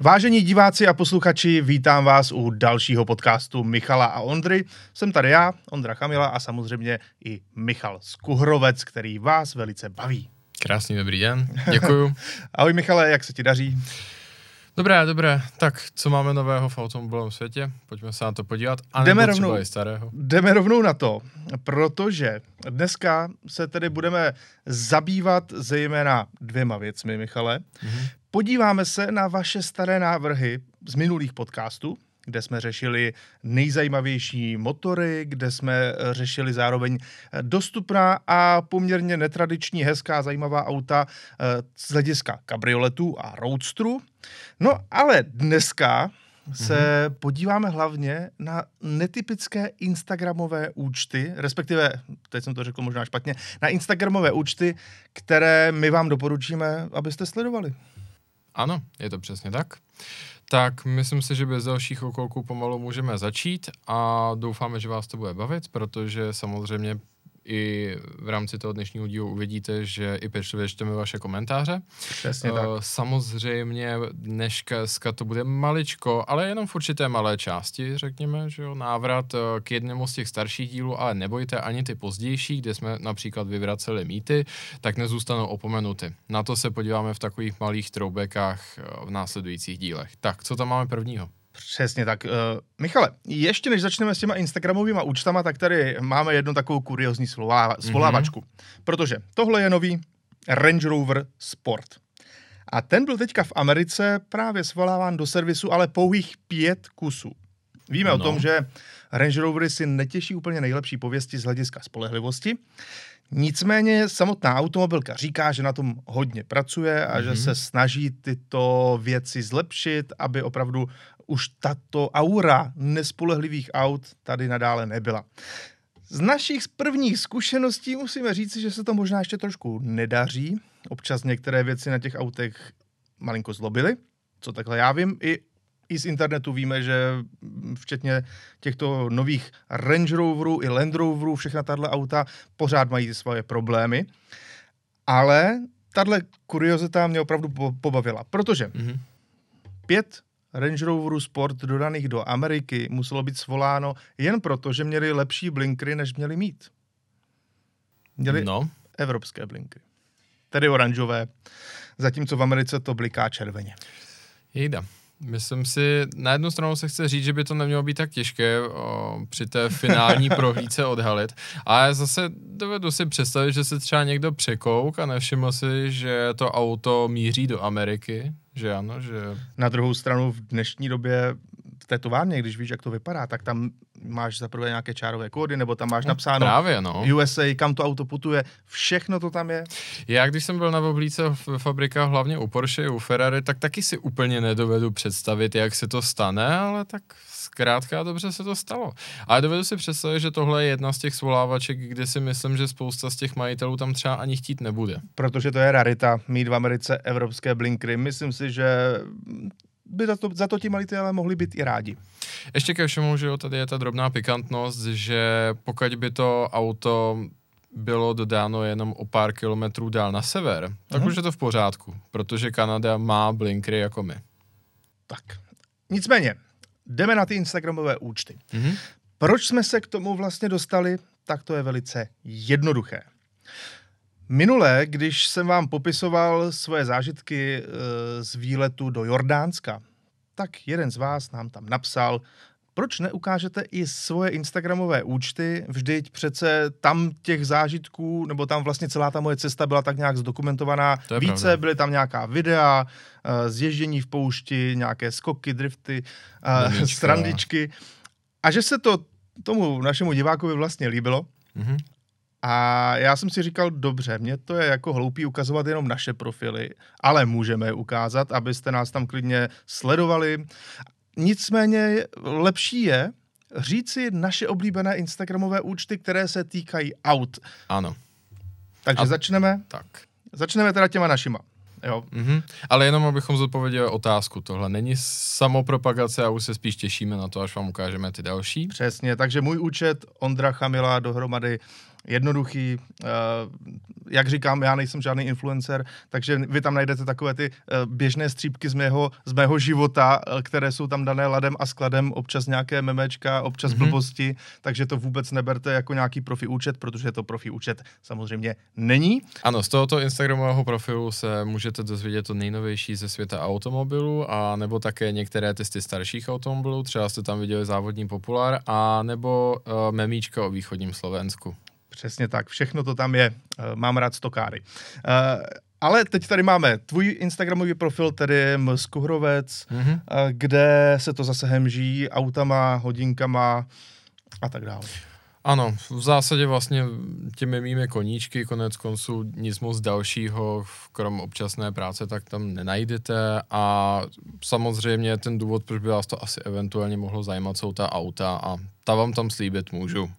Vážení diváci a posluchači, vítám vás u dalšího podcastu Michala a Ondry. Jsem tady já, Ondra Chamila a samozřejmě i Michal Skuhrovec, který vás velice baví. Krásný dobrý den, děkuju. Ahoj Michale, jak se ti daří? Dobré, dobré. Tak, co máme nového v automobilovém světě? Pojďme se na to podívat. A jdeme rovnou, třeba i starého. jdeme rovnou na to, protože dneska se tedy budeme zabývat zejména dvěma věcmi, Michale. Mhm. Podíváme se na vaše staré návrhy z minulých podcastů, kde jsme řešili nejzajímavější motory, kde jsme eh, řešili zároveň eh, dostupná a poměrně netradiční, hezká, zajímavá auta eh, z hlediska kabrioletů a roadstru. No ale dneska se podíváme hlavně na netypické Instagramové účty, respektive, teď jsem to řekl možná špatně, na Instagramové účty, které my vám doporučíme, abyste sledovali. Ano, je to přesně tak. Tak myslím si, že bez dalších okolků pomalu můžeme začít a doufáme, že vás to bude bavit, protože samozřejmě i v rámci toho dnešního dílu uvidíte, že i pečlivě čteme vaše komentáře. Přesně tak. Eh, Samozřejmě dneška to bude maličko, ale jenom v určité malé části, řekněme, že jo, návrat eh, k jednému z těch starších dílů, ale nebojte ani ty pozdější, kde jsme například vyvraceli mýty, tak nezůstanou opomenuty. Na to se podíváme v takových malých troubekách eh, v následujících dílech. Tak, co tam máme prvního? Přesně tak. Uh, Michale, ještě než začneme s těma Instagramovými účtama, tak tady máme jednu takovou kuriozní svolávačku. Mm-hmm. Protože tohle je nový Range Rover Sport. A ten byl teďka v Americe právě svoláván do servisu, ale pouhých pět kusů. Víme no. o No. tom, že Range Rovery si netěší úplně nejlepší pověsti z hlediska spolehlivosti. Nicméně samotná automobilka říká, že na tom hodně pracuje a mm-hmm. že se snaží tyto věci zlepšit, aby opravdu už tato aura nespolehlivých aut tady nadále nebyla. Z našich prvních zkušeností musíme říci, že se to možná ještě trošku nedaří. Občas některé věci na těch autech malinko zlobily, co takhle já vím. I, I z internetu víme, že včetně těchto nových Range Roverů i Land Roverů, všechna tahle auta pořád mají svoje problémy. Ale tahle kuriozita mě opravdu po- pobavila, protože Mhm. pět Range Roverů Sport dodaných do Ameriky muselo být svoláno jen proto, že měli lepší blinkry, než měli mít. Měli no. No, evropské blinkry. Tedy oranžové, zatímco v Americe to bliká červeně. jejda. Myslím si, na jednu stranu se chce říct, že by to nemělo být tak těžké o, při té finální prohlídce odhalit, ale zase dovedu si představit, že se třeba někdo překouk a nevšiml si, že to auto míří do Ameriky, že ano, že... Na druhou stranu v dnešní době v té továrně, když víš, jak to vypadá, tak tam máš zaprvé nějaké čárové kódy, nebo tam máš napsáno Právě, no. USA, kam to auto putuje, všechno to tam je. Já, když jsem byl na oblíce v fabrikách, hlavně u Porsche, u Ferrari, tak taky si úplně nedovedu představit, jak se to stane, ale tak zkrátka dobře se to stalo. Ale dovedu si představit, že tohle je jedna z těch svolávaček, kde si myslím, že spousta z těch majitelů tam třeba ani chtít nebude. protože to je rarita mít v Americe evropské blinkry. Myslím si, že by za to, za to ti majitelé mohli být i rádi. Ještě ke všemu, že jo, tady je ta drobná pikantnost, že pokud by to auto bylo dodáno jenom o pár kilometrů dál na sever, tak Mhm. už je to v pořádku, protože Kanada má blinkry jako my. Tak. Nicméně, jdeme na ty Instagramové účty. Mhm. Proč jsme se k tomu vlastně dostali? Tak to je velice jednoduché. Minule, když jsem vám popisoval svoje zážitky e, z výletu do Jordánska, tak jeden z vás nám tam napsal, proč neukážete i svoje Instagramové účty, vždyť přece tam těch zážitků, nebo tam vlastně celá ta moje cesta byla tak nějak zdokumentovaná. Více pravda. byly tam nějaká videa, eh, zježdění v poušti, nějaké skoky, drifty, eh, Koníčka. srandičky. A že se to tomu našemu divákovi vlastně líbilo, Mhm. A já jsem si říkal, dobře, mě to je jako hloupý ukazovat jenom naše profily, ale můžeme je ukázat, abyste nás tam klidně sledovali. Nicméně lepší je říci naše oblíbené Instagramové účty, které se týkají aut. Ano, Takže A- začneme, tak. začneme teda těma našima. Jo. Mhm. Ale jenom abychom zodpověděli otázku, tohle není samopropagace a už se spíš těšíme na to, až vám ukážeme ty další. Přesně, takže můj účet Ondra Chamila dohromady jednoduchý. Uh, jak říkám, já nejsem žádný influencer, takže vy tam najdete takové ty uh, běžné střípky z mého, z mého života, uh, které jsou tam dané ladem a skladem, občas nějaké memečka, občas mm-hmm. blbosti, takže to vůbec neberte jako nějaký profi účet, protože to profi účet samozřejmě není. Ano, z tohoto Instagramového profilu se můžete dozvědět to nejnovější ze světa automobilu a nebo také některé testy starších automobilů, třeba jste tam viděli závodní populár a nebo uh, memíčka o východním Slovensku. Přesně tak, všechno to tam je. Uh, mám rád stokáry. Uh, ale teď tady máme tvůj Instagramový profil, tedy Mskuhrovec, mm-hmm. kde se to zase hemží autama, hodinkama a tak dále. Ano, v zásadě vlastně těmi mými koníčky, konec konců nic moc dalšího, krom občasné práce, tak tam nenajdete a samozřejmě ten důvod, proč by vás to asi eventuálně mohlo zajímat, jsou ta auta a ta vám tam slíbit můžu.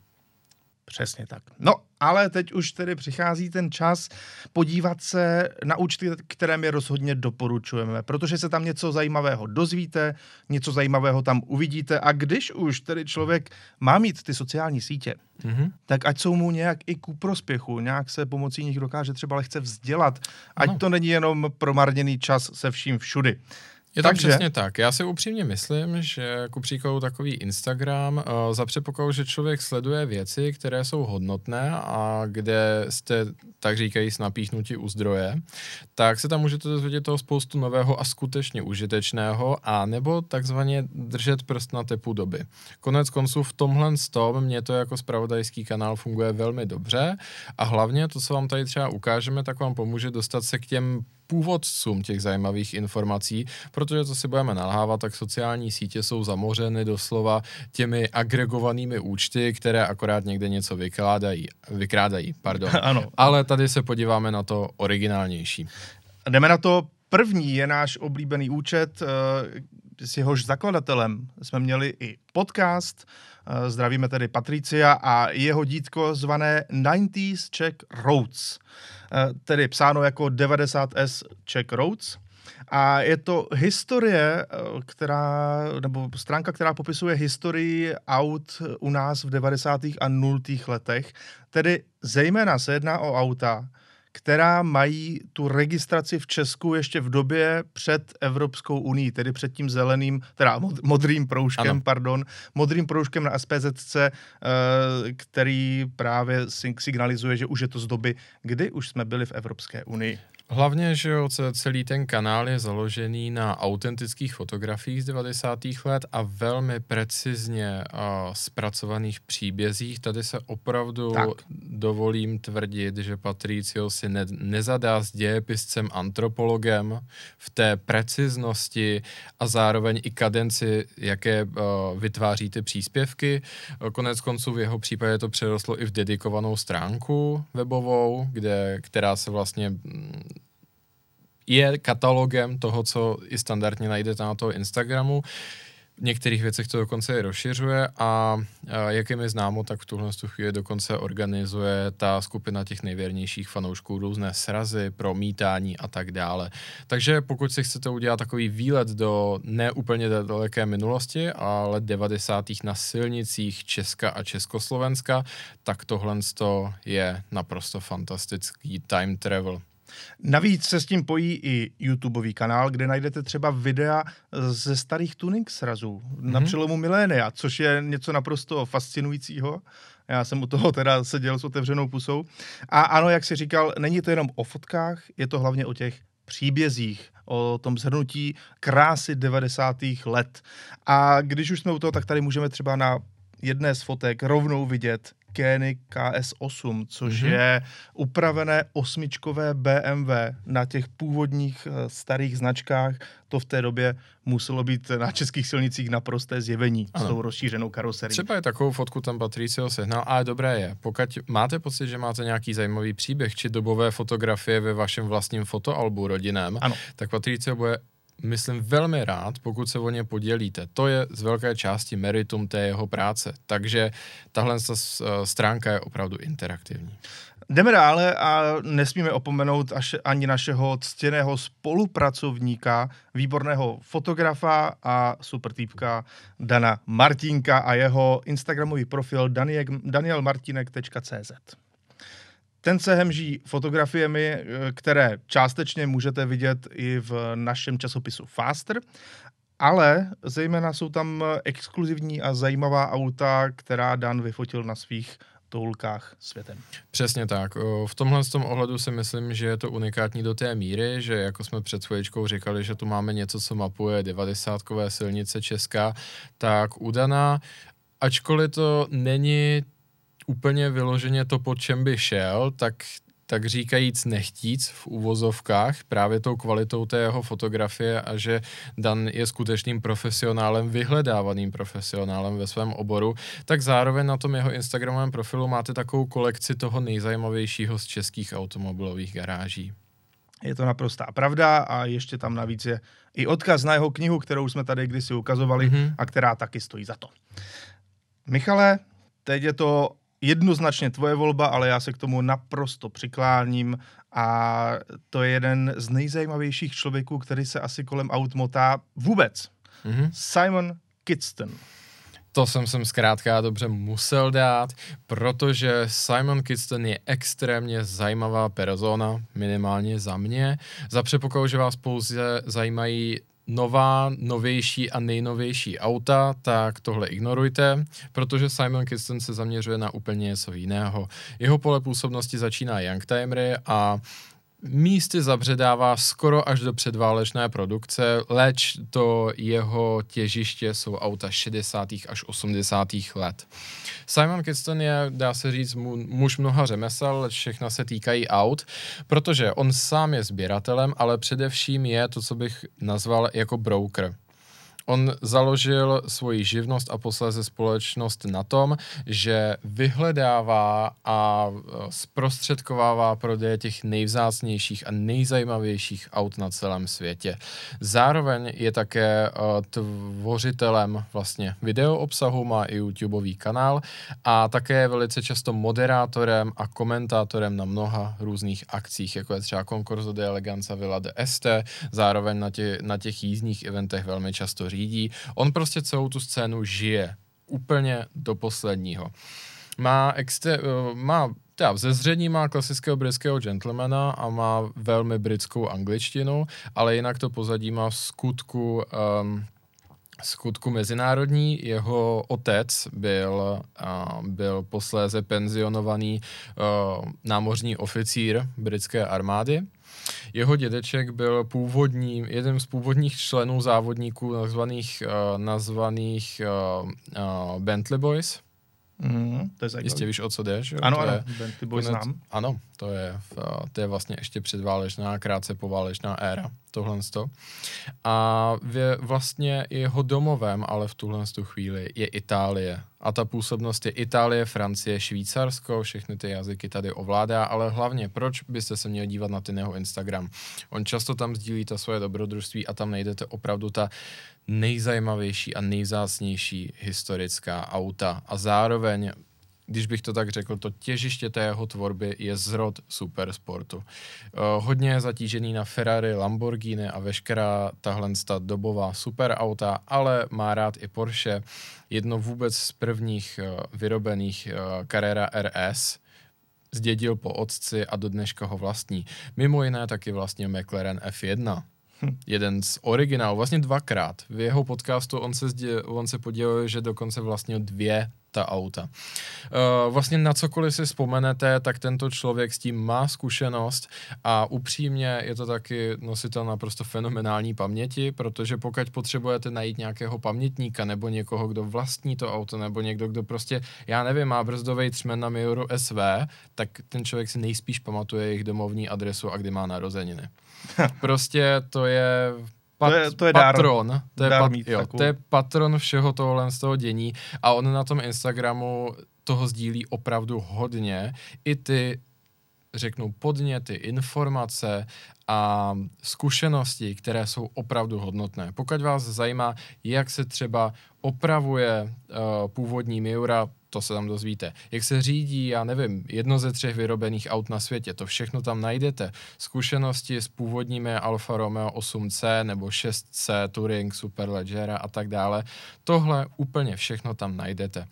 Přesně tak. No, ale teď už tedy přichází ten čas podívat se na účty, které my rozhodně doporučujeme, protože se tam něco zajímavého dozvíte, něco zajímavého tam uvidíte a když už tedy člověk má mít ty sociální sítě, mm-hmm. tak ať jsou mu nějak i ku prospěchu, nějak se pomocí nich dokáže třeba lehce vzdělat, ať no. to není jenom promarněný čas se vším všudy. Je to Takže... přesně tak. Já si upřímně myslím, že ku příkladu takový Instagram uh, za předpokladu, že člověk sleduje věci, které jsou hodnotné a kde jste, tak říkají, napíchnutí u zdroje, tak se tam můžete dozvědět toho spoustu nového a skutečně užitečného a nebo takzvaně držet prst na tepu doby. Konec konců v tomhle tom mě to jako spravodajský kanál funguje velmi dobře a hlavně to, co vám tady třeba ukážeme, tak vám pomůže dostat se k těm původcům těch zajímavých informací, protože to si budeme nalhávat, tak sociální sítě jsou zamořeny doslova těmi agregovanými účty, které akorát někde něco vykládají, vykrádají. Pardon. ano. Ale tady se podíváme na to originálnější. Jdeme na to. První je náš oblíbený účet, eh, s jehož zakladatelem jsme měli i podcast. Eh, zdravíme tedy Patricia a jeho dítko zvané 90s Czech Roads. Eh, tedy psáno jako 90S Czech Roads. A je to historie, eh, která, nebo stránka, která popisuje historii aut u nás v 90. a 0. letech. Tedy zejména se jedná o auta, která mají tu registraci v Česku ještě v době před Evropskou unii, tedy před tím zeleným, teda modrým proužkem, ano. pardon, modrým proužkem na SPZC, eh, který právě signalizuje, že už je to z doby, kdy už jsme byli v Evropské unii. Hlavně, že jo, celý ten kanál je založený na autentických fotografiích z 90. let a velmi precizně uh, zpracovaných příbězích. Tady se opravdu tak. dovolím tvrdit, že Patricio si ne, nezadá s dějepiscem antropologem v té preciznosti a zároveň i kadenci, jaké uh, vytváří ty příspěvky. Konec konců v jeho případě to přerostlo i v dedikovanou stránku webovou, kde, která se vlastně je katalogem toho, co i standardně najdete na toho Instagramu. V některých věcech to dokonce i rozšiřuje a, a jak je mi známo, tak v tuhle chvíli dokonce organizuje ta skupina těch nejvěrnějších fanoušků různé srazy, promítání a tak dále. Takže pokud si chcete udělat takový výlet do neúplně daleké minulosti, ale 90. na silnicích Česka a Československa, tak tohle je naprosto fantastický time travel. Navíc se s tím pojí i YouTubeový kanál, kde najdete třeba videa ze starých tuning srazů mm-hmm. na mhm. přelomu milénia, což je něco naprosto fascinujícího. Já jsem u toho teda seděl s otevřenou pusou. A ano, jak si říkal, není to jenom o fotkách, je to hlavně o těch příbězích, o tom zhrnutí krásy 90. let. A když už jsme u toho, tak tady můžeme třeba na jedné z fotek rovnou vidět Koenig KS8, což mm-hmm. je upravené osmičkové BMW na těch původních eh, starých značkách. To v té době muselo být na českých silnicích naprosté zjevení ano. s tou rozšířenou karoserií. Třeba je takovou fotku tam Patricio sehnal, ale dobré je. Pokud máte pocit, že máte nějaký zajímavý příběh či dobové fotografie ve vašem vlastním fotoalbu rodinném, ano. tak Patricio bude myslím, velmi rád, pokud se o ně podělíte. To je z velké části meritum té jeho práce. Takže tahle stránka je opravdu interaktivní. Jdeme dále a nesmíme opomenout až ani našeho ctěného spolupracovníka, výborného fotografa a super týpka Dana Martinka a jeho Instagramový profil danielmartinek.cz. Ten se hemží fotografiemi, eh, které částečně můžete vidět i v našem časopisu Faster, ale zejména jsou tam exkluzivní a zajímavá auta, která Dan vyfotil na svých toulkách světem. Přesně tak. V tomhle tom ohledu si myslím, že je to unikátní do té míry, že jako jsme před chvíličkou říkali, že tu máme něco, co mapuje 90-kové silnice Česká, tak udaná, ačkoliv to není úplně vyloženě to, po čem by šel, tak tak říkajíc nechtíc v uvozovkách právě tou kvalitou té jeho fotografie a že Dan je skutečným profesionálem, vyhledávaným profesionálem ve svém oboru, tak zároveň na tom jeho Instagramovém profilu máte takovou kolekci toho nejzajímavějšího z českých automobilových garáží. Je to naprostá pravda a ještě tam navíc je i odkaz na jeho knihu, kterou jsme tady kdysi ukazovali mm-hmm. a která taky stojí za to. Michale, teď je to jednoznačně tvoje volba, ale já se k tomu naprosto přikláním a to je jeden z nejzajímavějších člověků, který se asi kolem aut motá vůbec. Mm-hmm. Simon Kidston. To jsem sem zkrátka dobře musel dát, protože Simon Kidston je extrémně zajímavá persona, minimálně za mě. Za předpokladu, že vás pouze zajímají nová, novější a nejnovější auta, tak tohle ignorujte, protože Simon Kidston se zaměřuje na úplně něco jiného. Jeho pole působnosti začíná Youngtimery a místy zabředává skoro až do předválečné produkce, leč to jeho těžiště jsou auta 60. až 80. let. Simon Kidston je, dá se říct, muž mnoha řemesel, všechna se týkají aut, protože on sám je sběratelem, ale především je to, co bych nazval jako broker. On založil svoji živnost a posléze společnost na tom, že vyhledává a e, zprostředkovává prodeje těch nejvzácnějších a nejzajímavějších aut na celém světě. Zároveň je také e, tvořitelem vlastně video obsahu, má i YouTubeový kanál a také je velice často moderátorem a komentátorem na mnoha různých akcích, jako je třeba Concorso de Eleganza Villa de Este, zároveň na, tě, na těch jízdních eventech velmi často říká řídí. On prostě celou tu scénu žije úplně do posledního. Má, exte, uh, má teda ze zřední má klasického britského gentlemana a má velmi britskou angličtinu, ale jinak to pozadí má v skutku um, skutku mezinárodní. Jeho otec byl, uh, byl posléze penzionovaný uh, námořní oficír britské armády jeho dědeček byl původní, jeden z původních členů závodníků nazvaných, uh, nazvaných uh, uh, Bentley Boys. Mm, to je Jistě víš, o co jde, že? Ano, to ano, je, Bentley Boys znám. Ano, to je, to je vlastně ještě předválečná, krátce poválečná éra, tohle. A vě, vlastně jeho domovem, ale v tuhle chvíli, je Itálie. A ta působnost je Itálie, Francie, Švýcarsko, všechny ty jazyky tady ovládá, ale hlavně, proč byste se měli dívat na ten jeho Instagram? On často tam sdílí ta svoje dobrodružství a tam najdete opravdu ta nejzajímavější a nejzácnější historická auta. A zároveň když bych to tak řekl, to těžiště té jeho tvorby je zrod supersportu. Uh, hodně je zatížený na Ferrari, Lamborghini a veškerá tahle dobová superauta, ale má rád i Porsche. Jedno vůbec z prvních uh, vyrobených Carrera RS, zdědil po otci a do dneška ho vlastní. Mimo jiné taky vlastně McLaren F1. Hm. Jeden z originálů, vlastně dvakrát. V jeho podcastu on se, zdě, on se podělil, že dokonce vlastnil dvě ta auta. Uh, vlastně na cokoliv si vzpomenete, tak tento člověk s tím má zkušenost a upřímně je to taky nositel naprosto fenomenální paměti, protože pokud potřebujete najít nějakého pamětníka nebo někoho, kdo vlastní to auto, nebo někdo, kdo prostě, já nevím, má brzdový třmen na Miuru SV, tak ten člověk si nejspíš pamatuje jejich domovní adresu a kdy má narozeniny. prostě to je pat, to je, to je patron. Dár, to, je pat, jo, to je patron všeho tohle z toho dění a on na tom Instagramu toho sdílí opravdu hodně. I ty řeknu podněty, informace a zkušenosti, které jsou opravdu hodnotné. Pokud vás zajímá, jak se třeba opravuje uh, původní Miura, to se tam dozvíte. Jak se řídí, já nevím, jedno ze třech vyrobených aut na světě, to všechno tam najdete. Zkušenosti s původními Alfa Romeo 8C nebo 6C, Touring, Superleggera a tak dále. Tohle úplně všechno tam najdete.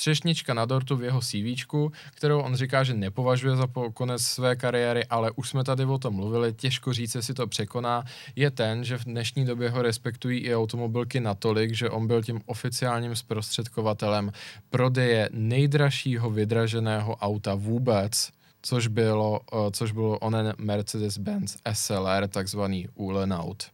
Třešnička na dortu v jeho CVčku, kterou on říká, že nepovažuje za konec své kariéry, ale už jsme tady o tom mluvili, těžko říct, jestli to překoná, je ten, že v dnešní době ho respektují i automobilky natolik, že on byl tím oficiálním zprostředkovatelem prodeje nejdražšího vydraženého auta vůbec, což bylo, uh, což bylo onen Mercedes-Benz SLR, takzvaný Uhlenaut.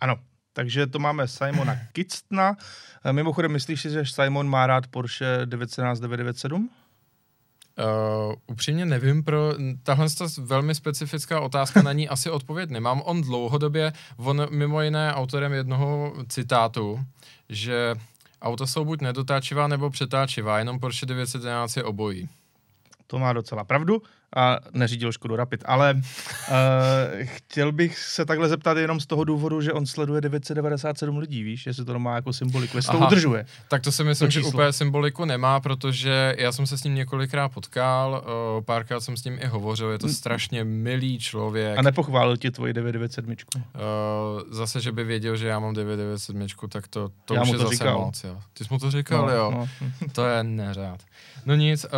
Ano, takže to máme Simona Kitstna. Eh, Mimochodem, myslíš si, že Simon má rád Porsche 911 997? Uh, upřímně nevím, pro tahle velmi specifická otázka na ní asi odpověď nemám. On dlouhodobě, on mimo jiné autorem jednoho citátu, že auta jsou buď nedotáčivá nebo přetáčivá, jenom Porsche 911 je obojí. To má docela pravdu a neřídil Škodu Rapid, ale uh, chtěl bych se takhle zeptat jenom z toho důvodu, že on sleduje 997 lidí, víš, jestli to má jako symboliku, jestli to udržuje. Tak to si myslím, to že úplně symboliku nemá, protože já jsem se s ním několikrát potkal, uh, párkrát jsem s ním i hovořil, je to strašně milý člověk. A nepochválil ti tvoji 997? Uh, zase, že by věděl, že já mám 997, tak to, to já už je to zase říkal. moc. Jo. Ty jsi mu to říkal, no, jo? No. to je neřád. No nic, uh,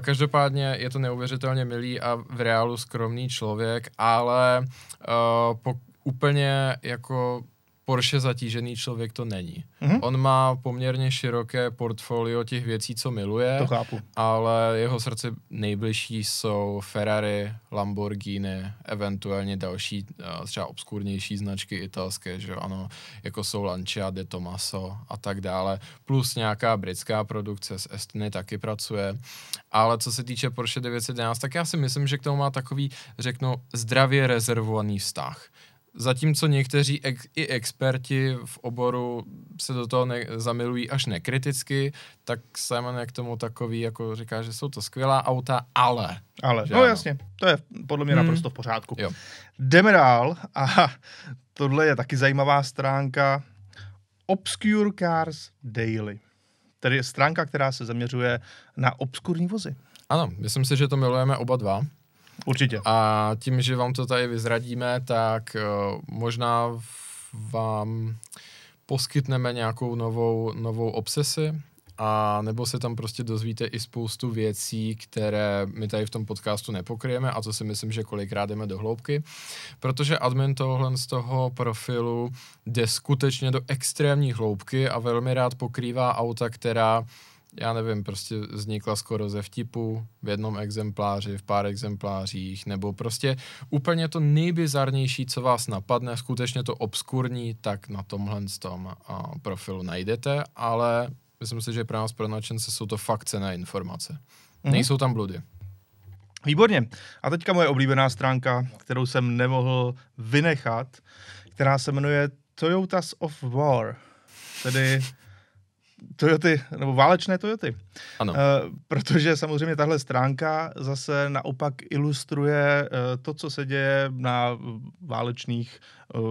každopádně je to neuvěřitelně milý a v reálu skromný člověk, ale uh, po, úplně jako Porsche zatížený člověk to není. Mm-hmm. On má poměrně široké portfolio těch věcí, co miluje, to chápu. ale jeho srdce nejbližší jsou Ferrari, Lamborghini, eventuálně další eh, třeba obskurnější značky italské, že ano, jako jsou Lancia, De Tomaso a tak dále, plus nějaká britská produkce z Estony taky pracuje, ale co se týče Porsche 911, tak já si myslím, že k tomu má takový, řeknu, zdravě rezervovaný vztah Zatímco někteří ex, i experti v oboru se do toho ne, zamilují až nekriticky, tak Simon je k tomu takový, jako říká, že jsou to skvělá auta, ale. Ale, no ano. jasně, to je podle mě hmm. naprosto v pořádku. Jo. Jdeme dál a tohle je taky zajímavá stránka Obscure Cars Daily. Tedy stránka, která se zaměřuje na obskurní vozy. Ano, myslím si, že to milujeme oba dva. Určitě. A tím, že vám to tady vyzradíme, tak uh, možná vám poskytneme nějakou novou, novou obsesi, a nebo se tam prostě dozvíte i spoustu věcí, které my tady v tom podcastu nepokryjeme a to si myslím, že kolikrát jdeme do hloubky, protože admin tohle z toho profilu jde skutečně do extrémní hloubky a velmi rád pokrývá auta, která já nevím, prostě vznikla skoro ze vtipu v jednom exempláři, v pár exemplářích, nebo prostě úplně to nejbizarnější, co vás napadne, skutečně to obskurní, tak na tomhle tom uh, profilu najdete, ale myslím si, že pro nás, pro načence, jsou to fakt cené informace. Mm-hmm. Nejsou tam bludy. Výborně. A teďka moje oblíbená stránka, kterou jsem nemohl vynechat, která se jmenuje Toyotas of War. Tedy Toyoty, nebo válečné Toyoty. Ano. Uh, protože samozřejmě tahle stránka zase naopak ilustruje uh, to, co se děje na válečných uh,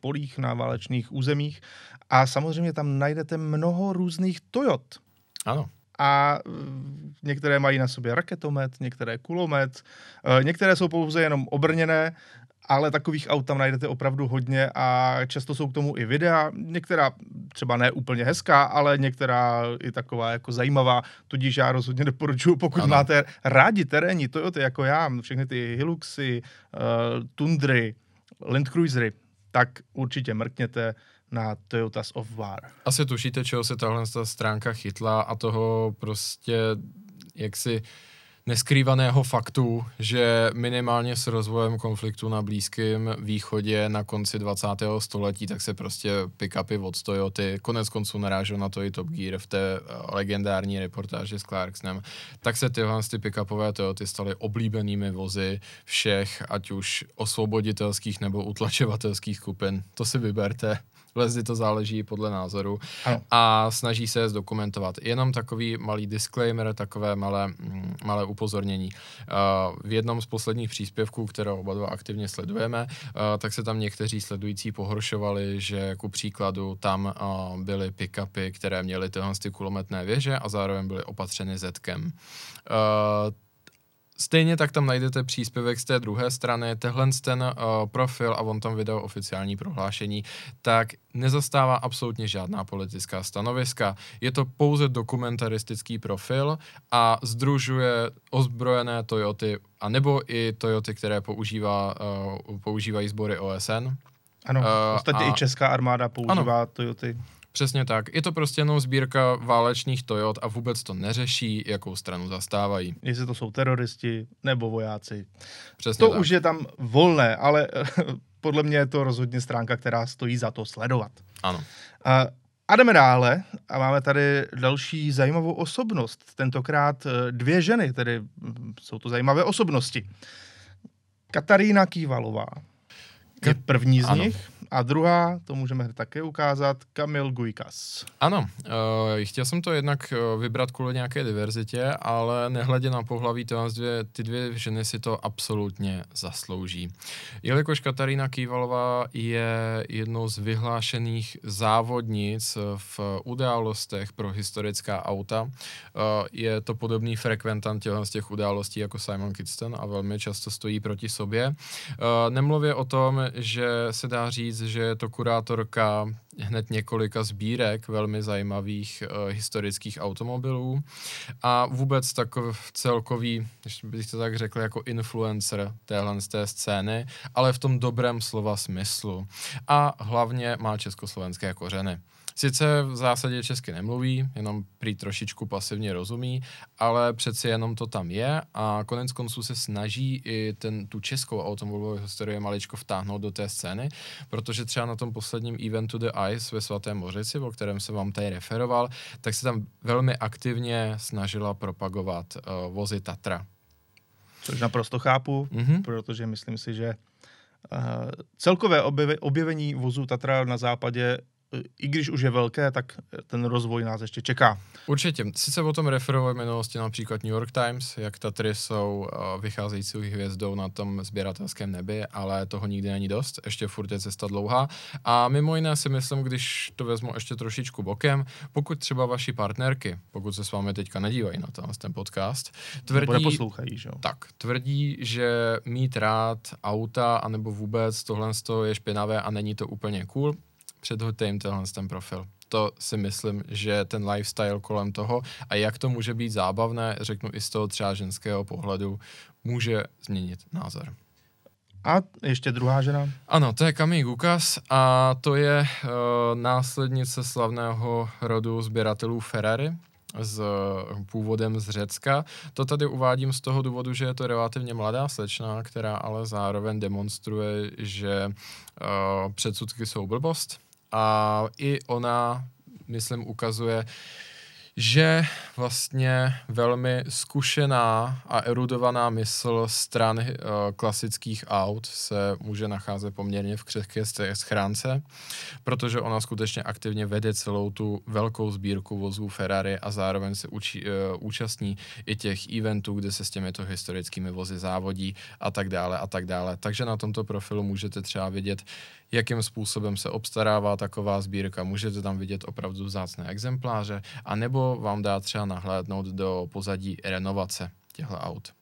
polích, na válečných územích. A samozřejmě tam najdete mnoho různých Toyot. Ano. A některé mají na sobě raketomet, některé kulomet, některé jsou pouze jenom obrněné ale takových aut tam najdete opravdu hodně a často jsou k tomu i videa, některá třeba ne úplně hezká, ale některá i taková jako zajímavá, tudíž já rozhodně doporučuji, pokud ano. máte rádi terénní Toyota jako já, všechny ty Hiluxy, uh, Tundry, Land Cruisery, tak určitě mrkněte na Toyotas of War. Asi tušíte, čeho se tahle stránka chytla a toho prostě jak si neskrývaného faktu, že minimálně s rozvojem konfliktu na Blízkém východě na konci 20. století, tak se prostě pick-upy od Toyoty, konec konců narážel na to i Top Gear v té eh, legendární reportáži s Clarksonem, tak se tyhle ty pick-upové Toyoty staly oblíbenými vozy všech, ať už osvoboditelských nebo utlačovatelských skupin. To si vyberte. Lesdy to záleží podle názoru ano. a snaží se je zdokumentovat. Jenom takový malý disclaimer, takové malé, mm, malé upozornění. Uh, v jednom z posledních příspěvků, které oba dva aktivně sledujeme, uh, tak se tam někteří sledující pohoršovali, že ku příkladu tam uh, byly pick-upy, které měly tyhle kulometné věže a zároveň byly opatřeny zetkem. Stejně tak tam najdete příspěvek z té druhé strany, tehle ten uh, profil a on tam vydal oficiální prohlášení, tak nezastává absolutně žádná politická stanoviska. Je to pouze dokumentaristický profil a združuje ozbrojené Toyoty, anebo i Toyoty, které používá, uh, používají sbory OSN. Ano, uh, ostatně a... i česká armáda používá ano. Toyoty. Přesně tak. Je to prostě jenom sbírka válečných Toyot a vůbec to neřeší, jakou stranu zastávají. Jestli to jsou teroristi nebo vojáci. Přesně to tak. už je tam volné, ale podle mě je to rozhodně stránka, která stojí za to sledovat. Ano. A, a jdeme dále a máme tady další zajímavou osobnost. Tentokrát eh, dvě ženy, tedy hm, jsou to zajímavé osobnosti. Katarína Kývalová je první z ano. nich a druhá, to můžeme také ukázat, Kamil Gujkas. Ano, uh, chtěl jsem to jednak uh, vybrat kvůli nějaké diverzitě, ale nehledě na pohlaví, to dvě, ty dvě ženy si to absolutně zaslouží. Jelikož Katarína Kývalová je jednou z vyhlášených závodnic v událostech pro historická auta, uh, je to podobný frekventant z těch událostí jako Simon Kidston a velmi často stojí proti sobě. Uh, nemluvě o tom, že se dá říct, že je to kurátorka hned několika sbírek velmi zajímavých uh, historických automobilů a vůbec takový celkový, když bych to tak řekl, jako influencer téhle z té scény, ale v tom dobrém slova smyslu. A hlavně má československé kořeny. Sice v zásadě česky nemluví, jenom prý trošičku pasivně rozumí, ale přeci jenom to tam je a konec konců se snaží i ten, tu českou automobilovou historii maličko vtáhnout do té scény, protože třeba na tom posledním eventu The Ice ve Svatém Mořici, o kterém jsem vám tady referoval, tak se tam velmi aktivně snažila propagovat uh, vozy Tatra. Což naprosto chápu, mm-hmm. protože myslím si, že uh, celkové objevení vozu Tatra na západě i když už je velké, tak ten rozvoj nás ještě čeká. Určitě. Sice o tom referoval v minulosti například New York Times, jak Tatry jsou uh, vycházející hvězdou na tom sběratelském nebi, ale toho nikdy není dost, ještě furt je cesta dlouhá. A mimo jiné si myslím, když to vezmu ještě trošičku bokem, pokud třeba vaši partnerky, pokud se s vámi teďka nedívají na ten, ten podcast, tvrdí, poslouchají, že? tak, tvrdí, že mít rád auta, anebo vůbec tohle je špinavé a není to úplně cool, předhoďte jim tenhle ten profil. To si myslím, že ten lifestyle kolem toho a jak to může být zábavné, řeknu i z toho třeba ženského pohledu, může změnit názor. A ještě druhá žena? Ano, to je Camille Gukas a to je uh, následnice slavného rodu sběratelů Ferrari, s původem z Řecka. To tady uvádím z toho důvodu, že je to relativně mladá slečna, která ale zároveň demonstruje, že uh, předsudky jsou blbost a i ona, myslím, ukazuje, že vlastně velmi zkušená a erudovaná mysl stran uh, klasických aut se může nacházet poměrně v křehké schránce, protože ona skutečně aktivně vede celou tu velkou sbírku vozů Ferrari a zároveň se učí, uh, účastní i těch eventů, kde se s těmito historickými vozy závodí a tak dále a tak dále. Takže na tomto profilu můžete třeba vidět, jakým způsobem se obstarává taková sbírka. Můžete tam vidět opravdu vzácné exempláře, anebo vám dá třeba nahlédnout do pozadí renovace těchto aut.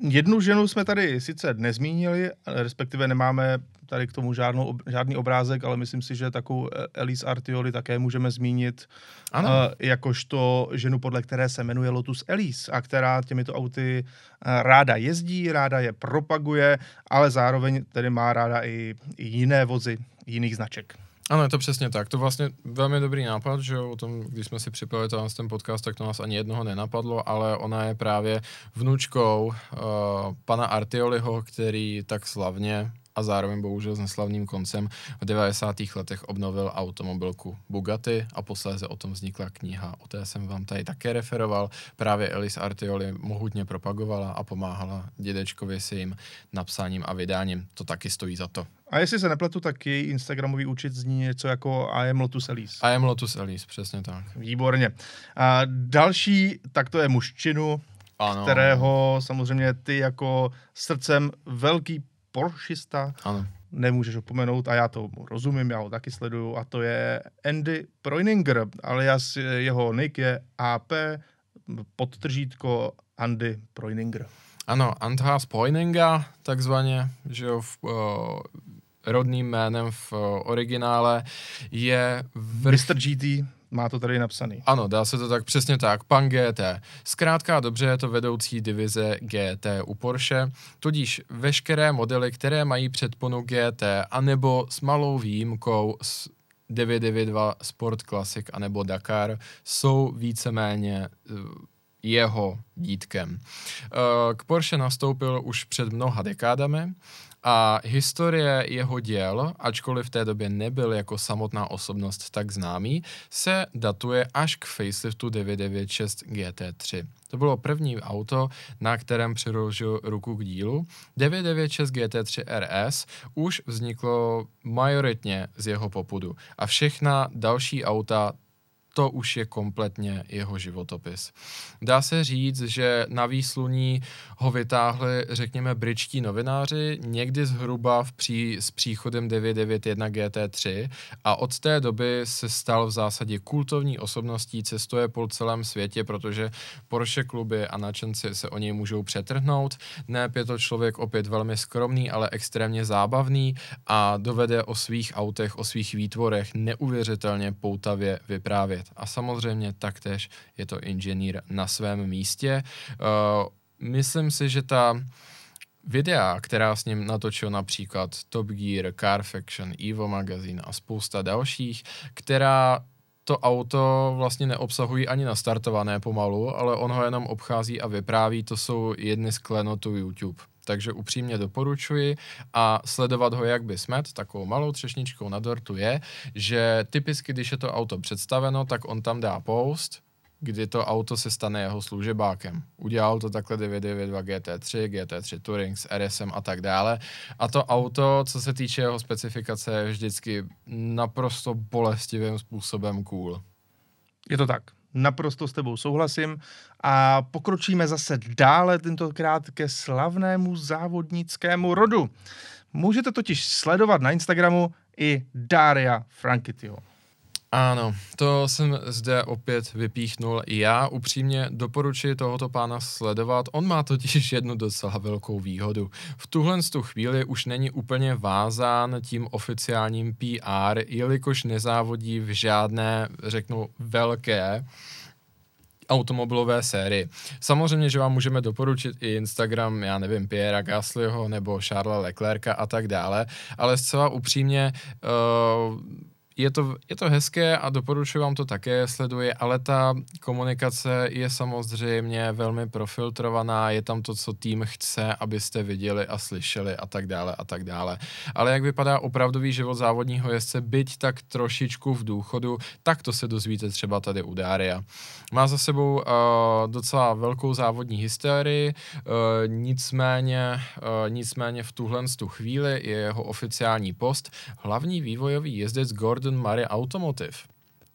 Jednu ženu jsme tady sice nezmínili, respektive nemáme tady k tomu žádnou, žádný obrázek, ale myslím si, že takovou Elise Artioli také můžeme zmínit ano. Uh, jakožto ženu, podle které se jmenuje Lotus Elise a která těmito auty uh, ráda jezdí, ráda je propaguje, ale zároveň tedy má ráda i, i jiné vozy jiných značek. Ano, je to přesně tak. To vlastně velmi dobrý nápad, že o tom, když jsme si připravili ten podcast, tak to nás ani jednoho nenapadlo, ale ona je právě vnučkou uh, pana Artioliho, který tak slavně a zároveň bohužel s neslavným koncem v 90. letech obnovil automobilku Bugatti a posléze o tom vznikla kniha. O té jsem vám tady také referoval. Právě Elis Artioli mohutně propagovala a pomáhala dědečkovi s jejím napsáním a vydáním. To taky stojí za to. A jestli se nepletu, tak její Instagramový účet zní něco jako I am Lotus Elise. I am Lotus Elise, přesně tak. Výborně. A další, tak to je mužčinu, ano. kterého samozřejmě ty jako srdcem velký Porschista. Ano. Nemůžeš opomenout a já to rozumím, já ho taky sleduju a to je Andy Preuninger, alias jeho nick je AP podtržítko Andy Preuninger. Ano, Andreas Poininga, takzvaně, že jo, v, uh, rodným jménem v uh, originále, je... Vrch... Mr. GT má to tady napsaný. Ano, dá se to tak přesně tak. Pan GT. Zkrátka dobře je to vedoucí divize GT u Porsche, tudíž veškeré modely, které mají předponu GT, anebo s malou výjimkou s 992 Sport Classic anebo Dakar, jsou víceméně uh, jeho dítkem. Eh, k Porsche nastoupil už před mnoha dekádami a historie jeho děl, ačkoliv v té době nebyl jako samotná osobnost tak známý, se datuje až k faceliftu 996 GT3. To bylo první auto, na kterém přiložil ruku k dílu. 996 GT3 RS už vzniklo majoritně z jeho popudu a všechna další auta to už je kompletně jeho životopis. Dá se říct, že na výsluní ho vytáhli, řekněme, britští novináři někdy zhruba v pří, s příchodem 991 GT3 a od té doby se stal v zásadě kultovní osobností, cestuje po celém světě, protože Porsche kluby a nadšenci se o něj můžou přetrhnout. Ne, je to člověk opět velmi skromný, ale extrémně zábavný a dovede o svých autech, o svých výtvorech neuvěřitelně poutavě vyprávět a samozřejmě taktéž je to inženýr na svém místě. Uh, myslím si, že ta videa, která s ním natočil například Top Gear, Car Faction, Evo Magazine a spousta dalších, která to auto vlastně neobsahují ani nastartované pomalu, ale on ho jenom obchází a vypráví, to jsou jedny z klenotů YouTube takže upřímně doporučuji a sledovat ho jak by smet, takovou malou třešničkou na dortu je, že typicky, když je to auto představeno, tak on tam dá post, kdy to auto se stane jeho služebákem. Udělal to takhle 992 GT3, GT3 Touring s RSM a tak dále. A to auto, co se týče jeho specifikace, je vždycky naprosto bolestivým způsobem cool. Je to tak naprosto s tebou souhlasím a pokročíme zase dále tentokrát ke slavnému závodnickému rodu. Můžete totiž sledovat na Instagramu i Daria Frankityho. Ano, to jsem zde opět vypíchnul. Já upřímně doporučuji tohoto pána sledovat. On má totiž jednu docela velkou výhodu. V tuhle tu chvíli už není úplně vázán tím oficiálním PR, jelikož nezávodí v žádné, řeknu, velké automobilové sérii. Samozřejmě, že vám můžeme doporučit i Instagram, já nevím, Pierre Gaslyho nebo Charlesa Leclerca a tak dále, ale zcela upřímně uh, je to, je to hezké a doporučuji vám to také, sleduje, ale ta komunikace je samozřejmě velmi profiltrovaná, je tam to, co tým chce, abyste viděli a slyšeli a tak dále a tak dále. Ale jak vypadá opravdový život závodního jezdce, byť tak trošičku v důchodu, tak to se dozvíte třeba tady u Dária. Má za sebou uh, docela velkou závodní historii, uh, nicméně, uh, nicméně v tuhle tu chvíli je jeho oficiální post hlavní vývojový jezdec Gordon und in Automotive.